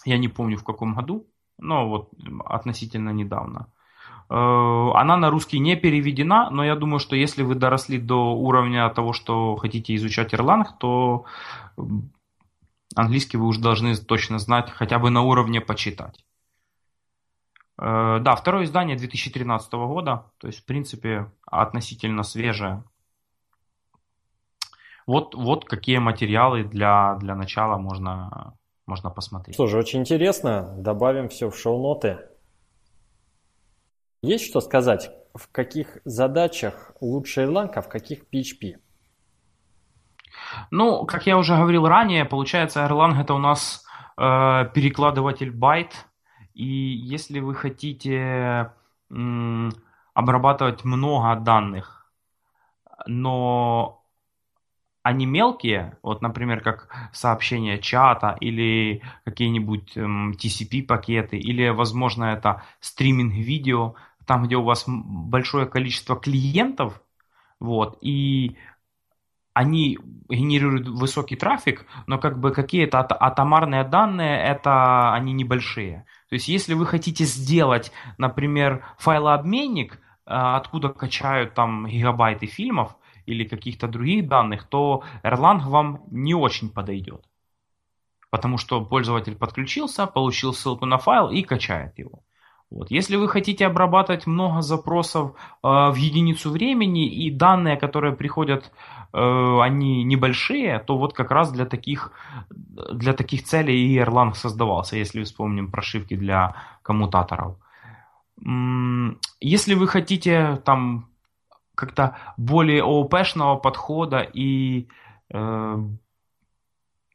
я не помню в каком году, но вот относительно недавно. Э, она на русский не переведена, но я думаю, что если вы доросли до уровня того, что хотите изучать Erlang, то английский вы уже должны точно знать, хотя бы на уровне почитать. Э, да, второе издание 2013 года, то есть, в принципе, относительно свежее. Вот, вот какие материалы для, для начала можно, можно посмотреть. Что же, очень интересно. Добавим все в шоу-ноты. Есть что сказать, в каких задачах лучше Erlang, а в каких PHP? Ну, как я уже говорил ранее, получается Erlang это у нас э, перекладыватель байт, и если вы хотите м, обрабатывать много данных, но они мелкие, вот, например, как сообщение чата или какие-нибудь TCP-пакеты, или, возможно, это стриминг видео, там, где у вас большое количество клиентов, вот, и они генерируют высокий трафик, но как бы какие-то атомарные данные, это они небольшие. То есть, если вы хотите сделать, например, файлообменник, а, откуда качают там гигабайты фильмов или каких-то других данных, то Erlang вам не очень подойдет. Потому что пользователь подключился, получил ссылку на файл и качает его. Вот. Если вы хотите обрабатывать много запросов э, в единицу времени и данные, которые приходят, э, они небольшие, то вот как раз для таких, для таких целей и Erlang создавался, если вспомним прошивки для коммутаторов. Если вы хотите там как-то более ООП-шного подхода и э,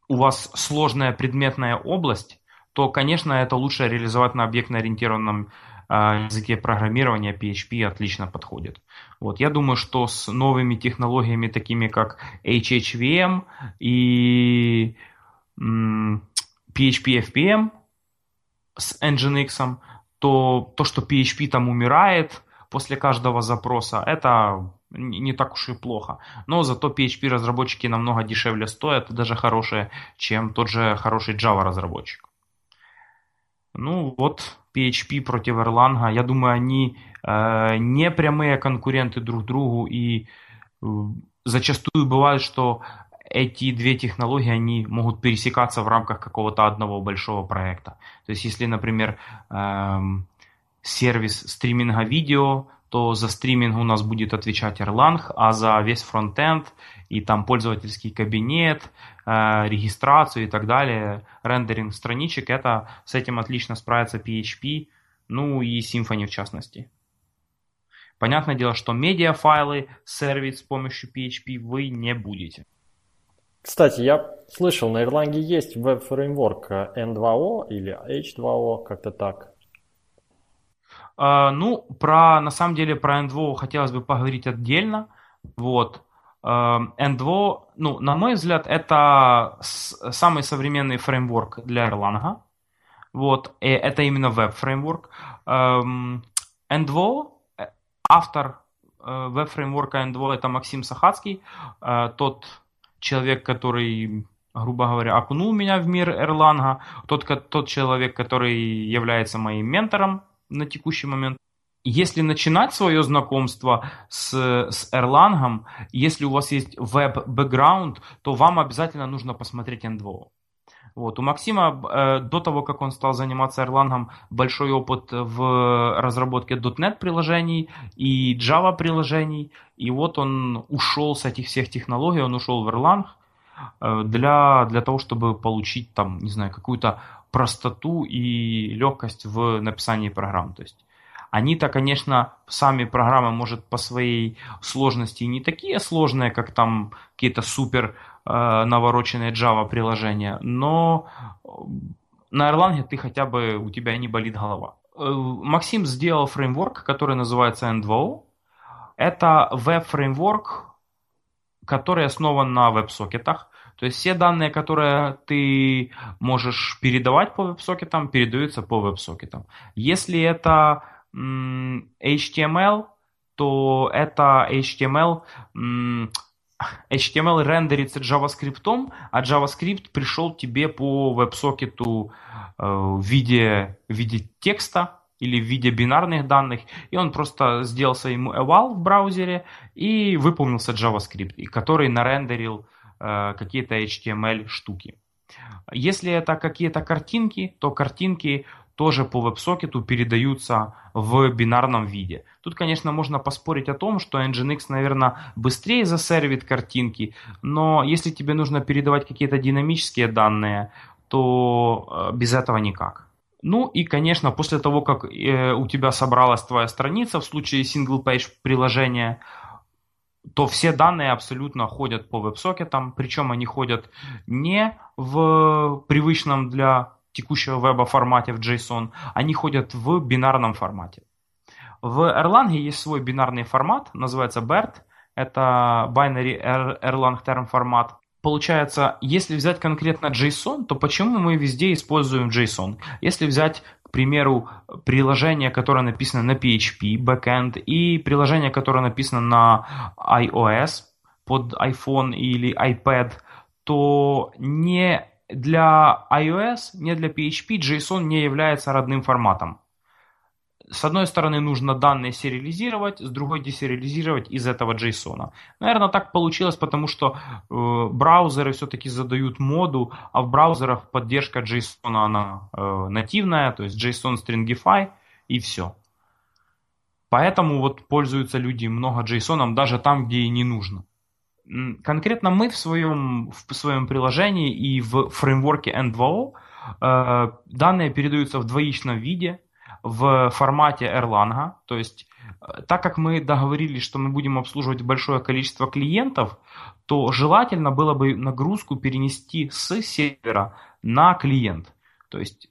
у вас сложная предметная область, то, конечно, это лучше реализовать на объектно-ориентированном э, языке программирования PHP отлично подходит. Вот, я думаю, что с новыми технологиями, такими как HHVM и PHP FPM с Nginx, то то, что PHP там умирает после каждого запроса, это не так уж и плохо. Но зато PHP разработчики намного дешевле стоят, даже хорошие, чем тот же хороший Java разработчик. Ну вот PHP против Erlang, я думаю, они э, не прямые конкуренты друг другу и э, зачастую бывает, что эти две технологии, они могут пересекаться в рамках какого-то одного большого проекта. То есть, если, например, эм, сервис стриминга видео, то за стриминг у нас будет отвечать Erlang, а за весь фронтенд и там пользовательский кабинет, э, регистрацию и так далее, рендеринг страничек, это с этим отлично справится PHP, ну и Symfony в частности. Понятное дело, что медиафайлы сервить с помощью PHP вы не будете. Кстати, я слышал, на Erlang есть веб-фреймворк N2O или H2O, как-то так. Uh, ну, про, на самом деле, про N2O хотелось бы поговорить отдельно. Вот. Uh, N2O, ну, на мой взгляд, это самый современный фреймворк для Erlang. Вот. И это именно веб-фреймворк. Um, N2O, автор uh, веб-фреймворка N2O, это Максим Сахацкий, тот человек, который, грубо говоря, окунул меня в мир Эрланга, тот, тот человек, который является моим ментором на текущий момент. Если начинать свое знакомство с, с Erlang, если у вас есть веб-бэкграунд, то вам обязательно нужно посмотреть N2. Вот. У Максима э, до того, как он стал заниматься Erlang, большой опыт в разработке .NET приложений и Java приложений. И вот он ушел с этих всех технологий, он ушел в Erlang э, для, для того, чтобы получить там, не знаю, какую-то простоту и легкость в написании программ. То есть они-то, конечно, сами программы, может, по своей сложности не такие сложные, как там какие-то супер Э, навороченные Java приложения, но на Erlang ты хотя бы, у тебя не болит голова. Э, Максим сделал фреймворк, который называется N2O. Это веб-фреймворк, который основан на веб-сокетах. То есть все данные, которые ты можешь передавать по веб-сокетам, передаются по веб-сокетам. Если это HTML, то это HTML HTML рендерится JavaScript, а JavaScript пришел тебе по веб-сокету э, в, виде, в виде текста или в виде бинарных данных, и он просто сделал своему eval в браузере и выполнился JavaScript, который нарендерил э, какие-то HTML штуки. Если это какие-то картинки, то картинки тоже по веб-сокету передаются в бинарном виде. Тут, конечно, можно поспорить о том, что Nginx, наверное, быстрее засервит картинки, но если тебе нужно передавать какие-то динамические данные, то э, без этого никак. Ну и, конечно, после того, как э, у тебя собралась твоя страница в случае single-page приложения, то все данные абсолютно ходят по веб-сокетам, причем они ходят не в привычном для текущего веба формате в JSON, они ходят в бинарном формате. В Erlang есть свой бинарный формат, называется BERT. Это Binary Erlang Term формат. Получается, если взять конкретно JSON, то почему мы везде используем JSON? Если взять, примеру, приложение, которое написано на PHP, backend, и приложение, которое написано на iOS, под iPhone или iPad, то не для iOS, не для PHP JSON не является родным форматом. С одной стороны нужно данные сериализировать, с другой десериализировать из этого JSON. Наверное, так получилось, потому что э, браузеры все-таки задают моду, а в браузерах поддержка JSON она э, нативная, то есть JSON Stringify и все. Поэтому вот пользуются люди много JSON даже там, где и не нужно. Конкретно мы в своем, в своем приложении и в фреймворке N2O э, данные передаются в двоичном виде, в формате Erlang, то есть так как мы договорились, что мы будем обслуживать большое количество клиентов, то желательно было бы нагрузку перенести с сервера на клиент. То есть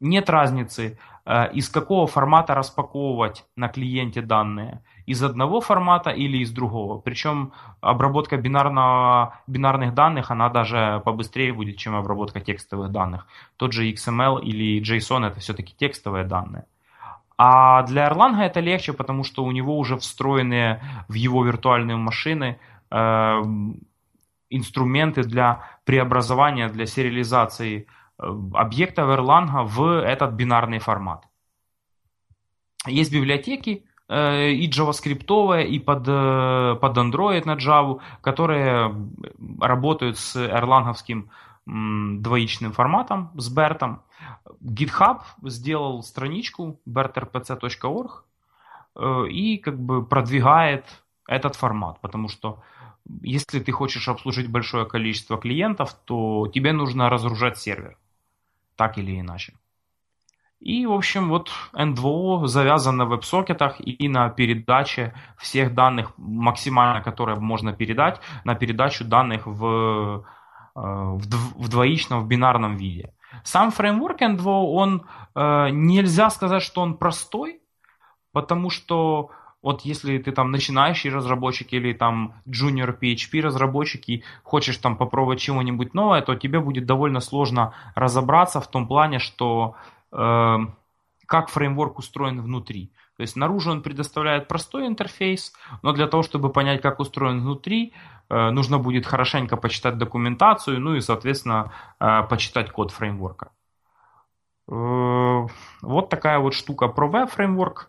нет разницы, э, из какого формата распаковывать на клиенте данные. Из одного формата или из другого. Причем обработка бинарного, бинарных данных, она даже побыстрее будет, чем обработка текстовых данных. Тот же XML или JSON это все-таки текстовые данные. А для Erlang это легче, потому что у него уже встроенные в его виртуальные машины э, инструменты для преобразования, для сериализации Э, объектов Erlang в этот бинарный формат. Есть библиотеки э, и JavaScript, и под, э, под Android на Java, которые работают с эрланговским двоичным форматом, с BERT. GitHub сделал страничку bertrpc.org и как бы продвигает этот формат, потому что если ты хочешь обслужить большое количество клиентов, то тебе нужно разгружать сервер так или иначе. И, в общем, вот N2O завязан на веб-сокетах и на передаче всех данных максимально, которые можно передать, на передачу данных в, э, в двоичном, в бинарном виде. Сам фреймворк N2O, он э, нельзя сказать, что он простой, потому что вот если ты там начинающий разработчик или там junior PHP разработчик и хочешь там попробовать чего-нибудь новое, то тебе будет довольно сложно разобраться в том плане, что э, как фреймворк устроен внутри. То есть наружу он предоставляет простой интерфейс, но для того, чтобы понять, как устроен внутри, э, нужно будет хорошенько почитать документацию, ну и, соответственно, э, почитать код фреймворка. Э, вот такая вот штука про веб-фреймворк.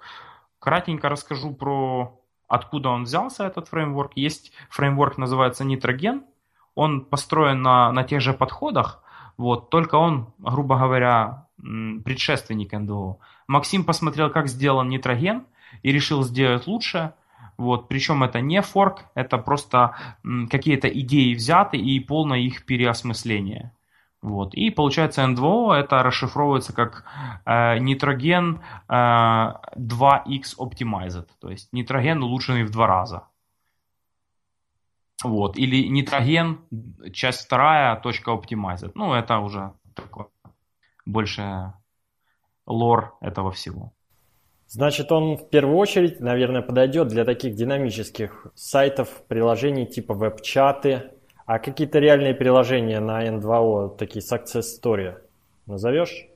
Кратенько расскажу про откуда он взялся, этот фреймворк. Есть фреймворк, называется Nitrogen. Он построен на, на тех же подходах, вот, только он, грубо говоря, предшественник НДО. Максим посмотрел, как сделан нитроген и решил сделать лучше. Вот, причем это не форк, это просто какие-то идеи взяты и полное их переосмысление. Вот. И получается N2O это расшифровывается как э, нитроген э, 2x optimized, то есть нитроген улучшенный в два раза. Вот. Или нитроген, часть вторая, точка optimized. Ну, это уже такое больше лор этого всего. Значит, он в первую очередь, наверное, подойдет для таких динамических сайтов, приложений типа веб-чаты, а какие-то реальные приложения на N2O, такие success story, назовешь?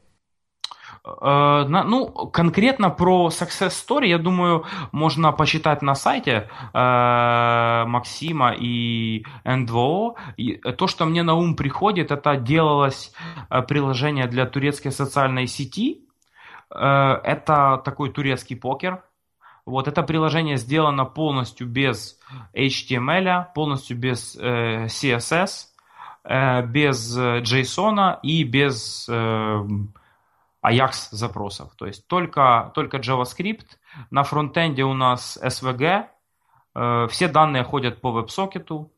Э, ну, конкретно про Success Story, я думаю, можно почитать на сайте э, Максима и N2O. И то, что мне на ум приходит, это делалось э, приложение для турецкой социальной сети. Э, это такой турецкий покер, вот это приложение сделано полностью без HTML, полностью без э, CSS, э, без JSON и без э, Ajax запросов. То есть только, только JavaScript. На frontend -е у нас SVG. Э, все данные ходят по WebSocket -у.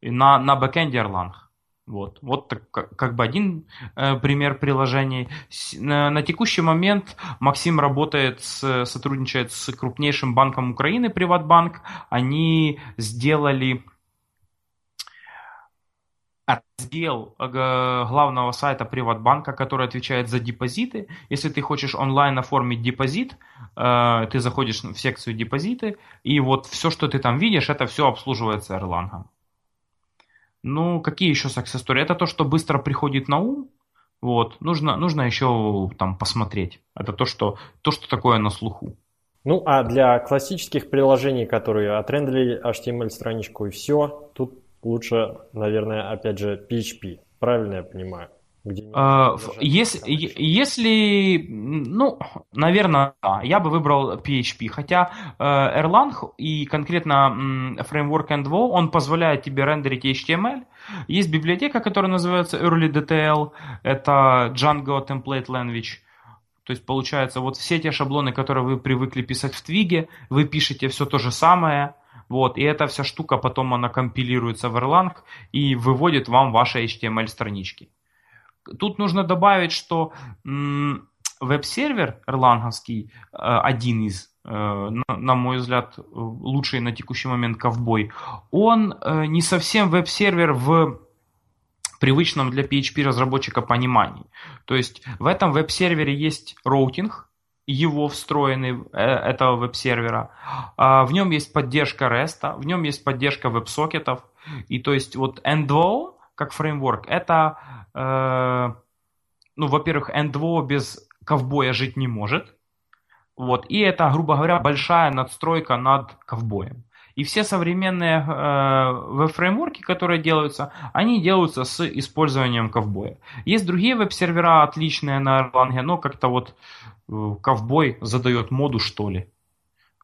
И на, на backend -е Erlang. Вот, вот так, как, бы один э, пример приложений. С, на, на текущий момент Максим работает, с, сотрудничает с крупнейшим банком Украины, Приватбанк. Они сделали э, главного сайта Приватбанка, который отвечает за депозиты. Если ты хочешь онлайн оформить депозит, э, ты заходишь в секцию депозиты, и вот все, что ты там видишь, это все обслуживается Erlang. Ну, какие еще success story? Это то, что быстро приходит на ум. Вот. Нужно, нужно еще там посмотреть. Это то, что, то, что такое на слуху. Ну, а для классических приложений, которые отрендерили HTML-страничку и все, тут лучше, наверное, опять же, PHP. Правильно я понимаю? Где а, если, если, ну, наверное, да, я бы выбрал PHP, хотя э, Erlang и конкретно фреймворк N2, он позволяет тебе рендерить HTML. Есть библиотека, которая называется Early DTL, это Django Template Language. То есть, получается, вот все те шаблоны, которые вы привыкли писать в Твиге, вы пишете все то же самое, вот, и эта вся штука потом она компилируется в Erlang и выводит вам ваши HTML-странички. Тут нужно добавить, что веб-сервер эрланговский, э, один из на, на мой взгляд, лучший на текущий момент ковбой, он не совсем веб-сервер в привычном для PHP разработчика понимании. То есть в этом веб-сервере есть routing, его встроенный, э, этого веб-сервера. А, в нем есть поддержка REST, в нем есть поддержка WebSocket -ов. И то есть вот N2O как framework, это, э, ну, во-первых, N2O без Cowboy -я жить не может. Вот. И это, грубо говоря, большая надстройка над Cowboy -ем. И все современные э, веб-фреймворки, которые делаются, они делаются с использованием ковбоя. Есть другие веб-сервера отличные на Erlang, но как-то вот э, ковбой задает моду, что ли.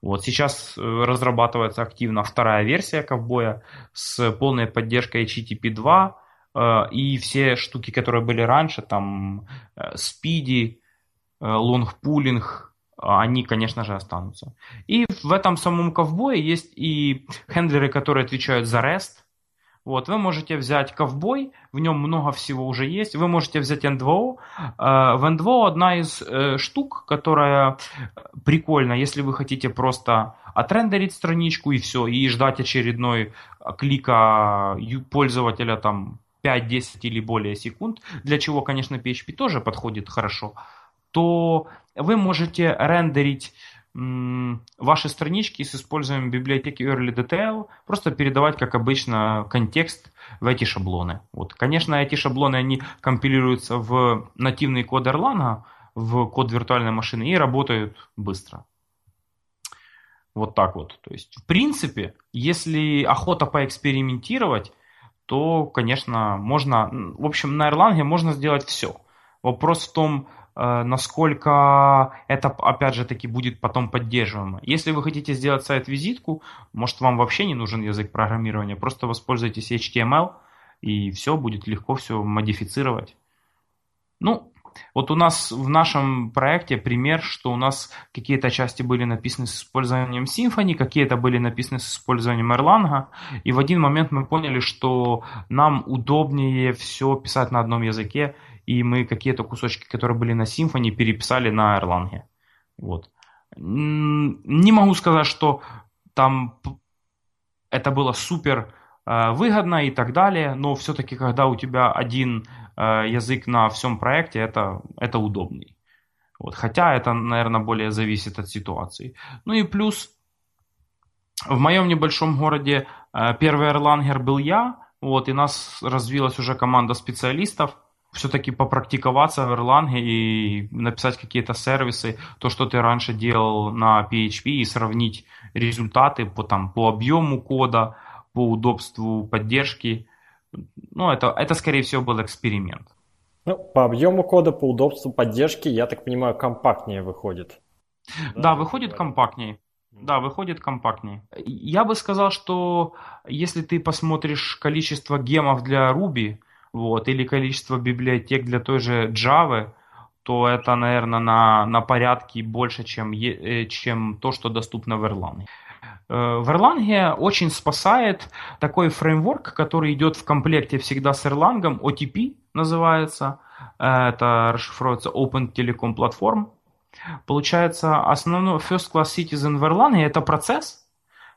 Вот сейчас э, разрабатывается активно вторая версия ковбоя с полной поддержкой HTTP 2 э, и все штуки, которые были раньше, там э, Speedy, э, лонгпулинг, они, конечно же, останутся. И в этом самом ковбое есть и хендлеры, которые отвечают за REST. Вот, вы можете взять ковбой, в нем много всего уже есть. Вы можете взять N2O. Э, в N2O одна из э, штук, которая прикольна, если вы хотите просто отрендерить страничку и все, и ждать очередной клика пользователя там 5, 10 или более секунд, для чего, конечно, PHP тоже подходит хорошо то вы можете рендерить ваши странички с использованием библиотеки Early Detail, просто передавать, как обычно, контекст в эти шаблоны. Вот. Конечно, эти шаблоны, они компилируются в нативный код Erlang, в код виртуальной машины и работают быстро. Вот так вот. То есть, в принципе, если охота поэкспериментировать, то, конечно, можно... В общем, на Erlang можно сделать все. Вопрос в том, Э, насколько это, опять же таки, будет потом поддерживаемо. Если вы хотите сделать сайт-визитку, может вам вообще не нужен язык программирования, просто воспользуйтесь HTML, и все, будет легко все модифицировать. Ну, вот у нас в нашем проекте пример, что у нас какие-то части были написаны с использованием Symfony, какие-то были написаны с использованием Erlang, и в один момент мы поняли, что нам удобнее все писать на одном языке, и мы какие-то кусочки, которые были на Symfony, переписали на Erlang. Вот. Не могу сказать, что там это было супер э, выгодно и так далее, но все-таки, когда у тебя один э, язык на всем проекте, это, это удобный. Вот. Хотя это, наверное, более зависит от ситуации. Ну и плюс в моем небольшом городе э, первый эрлангер был я, вот, и нас развилась уже команда специалистов, все-таки попрактиковаться в Erlang и написать какие-то сервисы, то, что ты раньше делал на PHP, и сравнить результаты по, там, по объему кода, по удобству поддержки. Ну, это, это, скорее всего, был эксперимент. Ну, по объему кода, по удобству поддержки, я так понимаю, компактнее выходит. Да, да выходит компактнее. Да, выходит компактнее. Я бы сказал, что если ты посмотришь количество гемов для Ruby, вот, или количество библиотек для той же Java, то это, наверное, на, на порядке больше, чем, э, чем то, что доступно в Erlang. Э, в Erlang очень спасает такой фреймворк, который идет в комплекте всегда с Erlang, OTP называется. Э, это расшифровывается Open Telecom Platform. Получается, основной First Class Citizen в Erlang это процесс,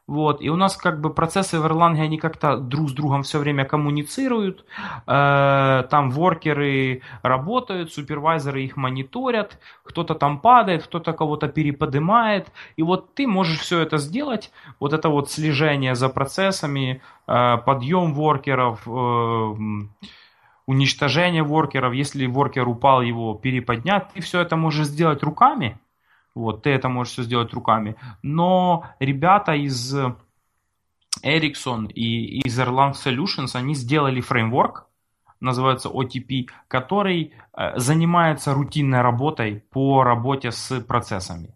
вот, и у нас как бы процессы в Erlang, они как-то друг с другом все время коммуницируют, э, там воркеры работают, супервайзеры их мониторят, кто-то там падает, кто-то кого-то переподнимает, и вот ты можешь все это сделать, вот это вот слежение за процессами, э, подъем воркеров, э, уничтожение воркеров, если воркер упал, его переподнять, ты все это можешь сделать руками, вот, ты это можешь все сделать руками. Но ребята из Ericsson и из Erlang Solutions, они сделали фреймворк, называется OTP, который э, занимается рутинной работой по работе с процессами.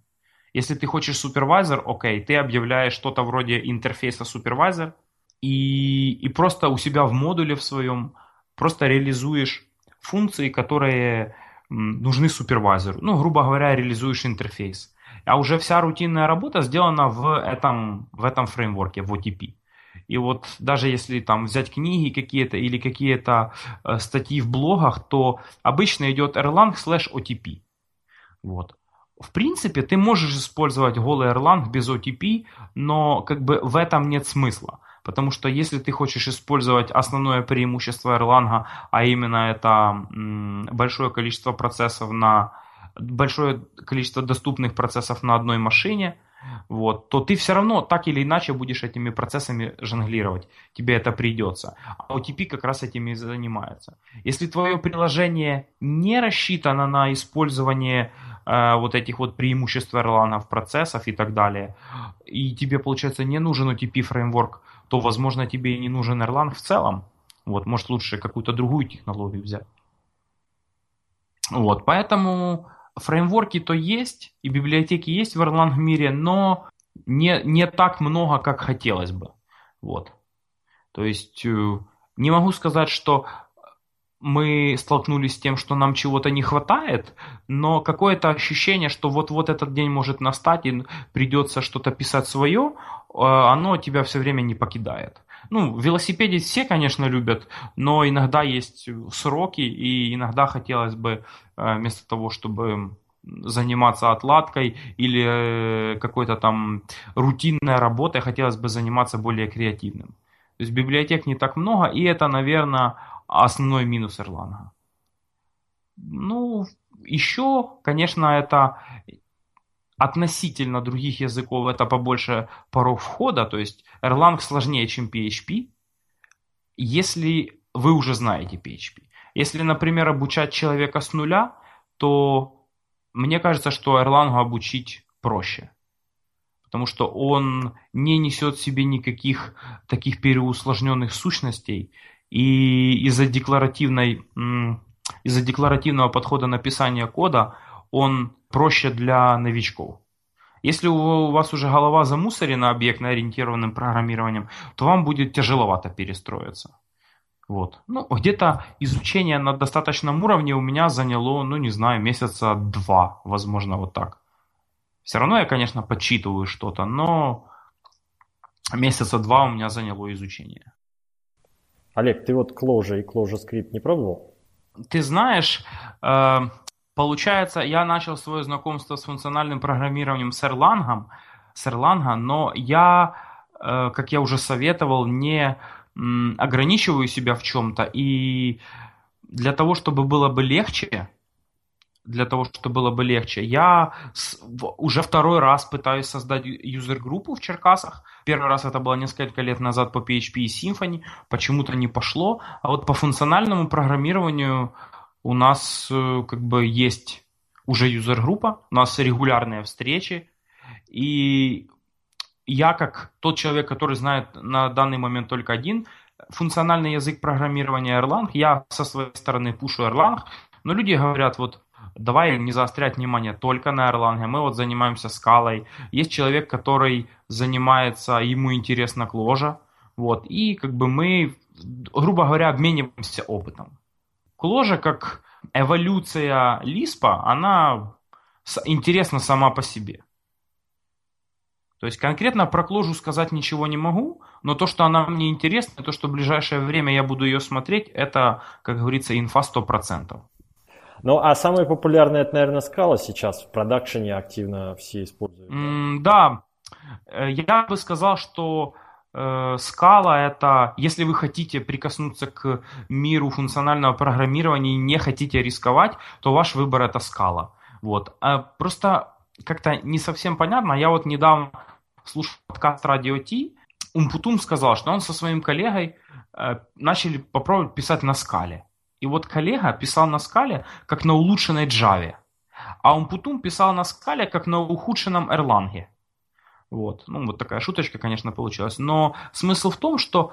Если ты хочешь супервайзер, окей, ты объявляешь что-то вроде интерфейса супервайзер и, и просто у себя в модуле в своем просто реализуешь функции, которые нужны супервайзеру. Ну, грубо говоря, реализуешь интерфейс. А уже вся рутинная работа сделана в этом, в этом фреймворке, в OTP. И вот даже если там взять книги какие-то или какие-то э, статьи в блогах, то обычно идет Erlang slash OTP. Вот. в принципе, ты можешь использовать голый Erlang без OTP, но как бы в этом нет смысла. Потому что если ты хочешь использовать основное преимущество Erlang, а именно это большое количество процессов на большое количество доступных процессов на одной машине, вот, то ты все равно так или иначе будешь этими процессами жонглировать. Тебе это придется. А OTP как раз этими и занимается. Если твое приложение не рассчитано на использование э, вот этих вот преимуществ Erlang, процессов и так далее, и тебе, получается, не нужен OTP фреймворк, то, возможно, тебе и не нужен Erlang в целом. Вот, может, лучше какую-то другую технологию взять. Вот, поэтому фреймворки то есть, и библиотеки есть в Erlang мире, но не, не так много, как хотелось бы. Вот. То есть э, не могу сказать, что мы столкнулись с тем, что нам чего-то не хватает, но какое-то ощущение, что вот-вот этот день может настать и придется что-то писать свое, э, оно тебя все время не покидает. Ну, велосипеде все, конечно, любят, но иногда есть сроки, и иногда хотелось бы э, вместо того, чтобы заниматься отладкой или э, какой-то там рутинной работой, хотелось бы заниматься более креативным. То есть библиотек не так много, и это, наверное, основной минус Erlang. Ну, еще, конечно, это относительно других языков это побольше порог входа, то есть Erlang сложнее, чем PHP, если вы уже знаете PHP. Если, например, обучать человека с нуля, то мне кажется, что Erlang обучить проще. Потому что он не несет в себе никаких таких переусложненных сущностей. И из-за декларативной, из-за декларативного подхода написания кода он проще для новичков. Если у вас уже голова замусорена объектно-ориентированным программированием, то вам будет тяжеловато перестроиться. Вот. Ну, где-то изучение на достаточном уровне у меня заняло, ну, не знаю, месяца два, возможно, вот так. Все равно я, конечно, подсчитываю что-то, но месяца два у меня заняло изучение. Олег, ты вот Clojure и ClojureScript не пробовал? Ты знаешь, э, получается, я начал свое знакомство с функциональным программированием с Erlang, с Erlang но я, э, как я уже советовал, не ограничиваю себя в чем-то, и для того, чтобы было бы легче, для того, чтобы было бы легче, я уже второй раз пытаюсь создать юзер-группу в Черкасах. Первый раз это было несколько лет назад по PHP и Symfony, почему-то не пошло. А вот по функциональному программированию у нас э, как бы есть уже юзер-группа, у нас регулярные встречи, и я как тот человек, который знает на данный момент только один функциональный язык программирования Erlang, я со своей стороны пушу Erlang, но люди говорят, вот давай не заострять внимание только на Erlang, мы вот занимаемся скалой. Есть человек, который занимается, ему интересно кложа, вот, и как бы мы, грубо говоря, обмениваемся опытом. Кложа как эволюция Лиспа, она интересна сама по себе. То есть конкретно про кложу сказать ничего не могу, но то, что она мне интересна, то, что в ближайшее время я буду ее смотреть, это, как говорится, инфа 100%. Ну, а самая популярная, это, наверное, скала сейчас в продакшене активно все используют. Mm, да, э, я бы сказал, что э, это, если вы хотите прикоснуться к миру функционального программирования и не хотите рисковать, то ваш выбор это скала. Вот. А просто как-то не совсем понятно. Я вот недавно слушал подкаст Radio T, Умпутум сказал, что он со своим коллегой э, начали попробовать писать на скале. И вот коллега писал на скале, как на улучшенной Java. А Умпутум писал на скале, как на ухудшенном Erlang. Вот. Ну, вот такая шуточка, конечно, получилась. Но смысл в том, что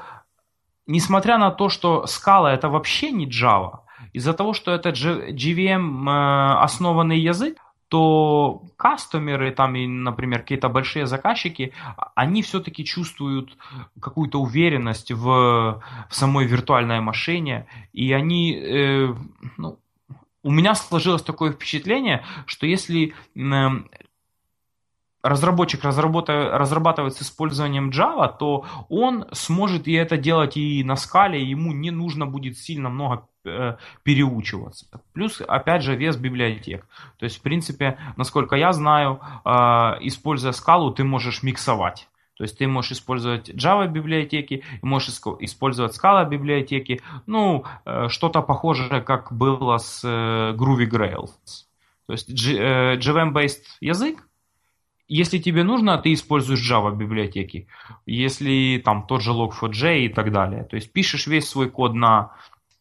несмотря на то, что скала это вообще не Java, из-за того, что это JVM э, основанный язык, то кастомеры, там, и, например, какие-то большие заказчики, они все-таки чувствуют какую-то уверенность в, в самой виртуальной машине, и они, э, ну, у меня сложилось такое впечатление, что если э, разработчик разрабатывает с использованием Java, то он сможет и это делать и на скале, ему не нужно будет сильно много переучиваться. Плюс, опять же, вес библиотек. То есть, в принципе, насколько я знаю, э, используя скалу, ты можешь миксовать. То есть ты можешь использовать Java библиотеки, можешь использовать Scala библиотеки, ну, э, что-то похожее, как было с э, Groovy Grails. То есть JVM-based язык, если тебе нужно, ты используешь Java библиотеки. Если там тот же Log4j и так далее. То есть пишешь весь свой код на,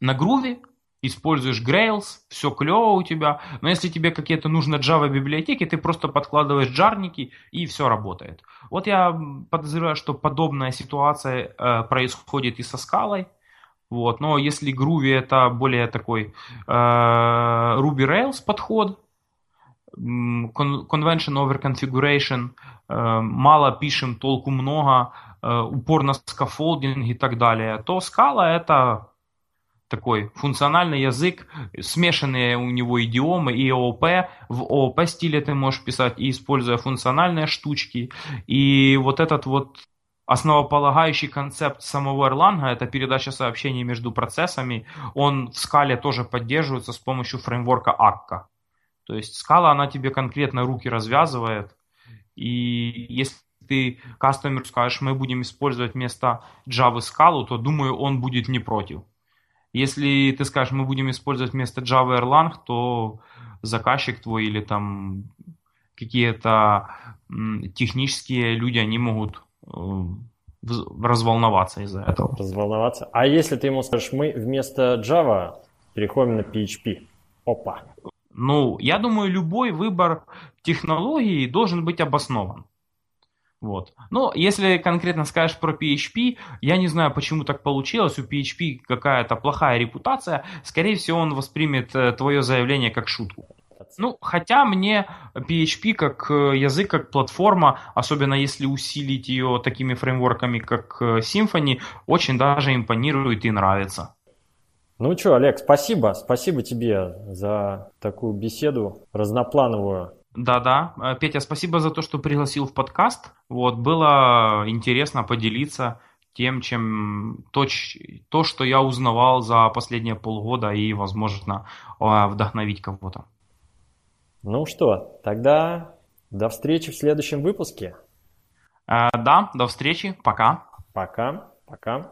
на Groovy, используешь Grails, все клево у тебя. Но если тебе какие-то нужны Java библиотеки, ты просто подкладываешь джарники и все работает. Вот я подозреваю, что подобная ситуация э, происходит и со скалой. Вот. Но если Groovy это более такой э, Ruby Rails подход, convention over configuration, э, мало пишем, толку много, э, упор на scaffolding и так далее, то Scala это такой функциональный язык, смешанные у него идиомы и ООП. В ООП стиле ты можешь писать, и используя функциональные штучки. И вот этот вот основополагающий концепт самого Erlang, это передача сообщений между процессами, он в Scala -е тоже поддерживается с помощью framework -а Akka. То есть Scala, она тебе конкретно руки развязывает, и если ты кастомеру скажешь, мы будем использовать вместо Java скалу, то, думаю, он будет не против. Если ты скажешь, мы будем использовать вместо Java Erlang, то заказчик твой или там какие-то технические люди, они могут э, разволноваться из-за этого. Разволноваться. А если ты ему скажешь, мы вместо Java переходим на PHP? Опа. Ну, я думаю, любой выбор технологии должен быть обоснован. Вот. Но если конкретно скажешь про PHP, я не знаю, почему так получилось. У PHP какая-то плохая репутация. Скорее всего, он воспримет э, твое заявление как шутку. Ну, хотя мне PHP как э, язык, как платформа, особенно если усилить ее такими фреймворками, как э, Symfony, очень даже импонирует и нравится. Ну что, Олег, спасибо. Спасибо тебе за такую беседу разноплановую. Да-да. Э, Петя, спасибо за то, что пригласил в подкаст. Вот, было интересно поделиться тем, чем то, то, что я узнавал за последние полгода и, возможно, э, вдохновить кого-то. Ну что, тогда до встречи в следующем выпуске. Э, да, до встречи. Пока. Пока. Пока.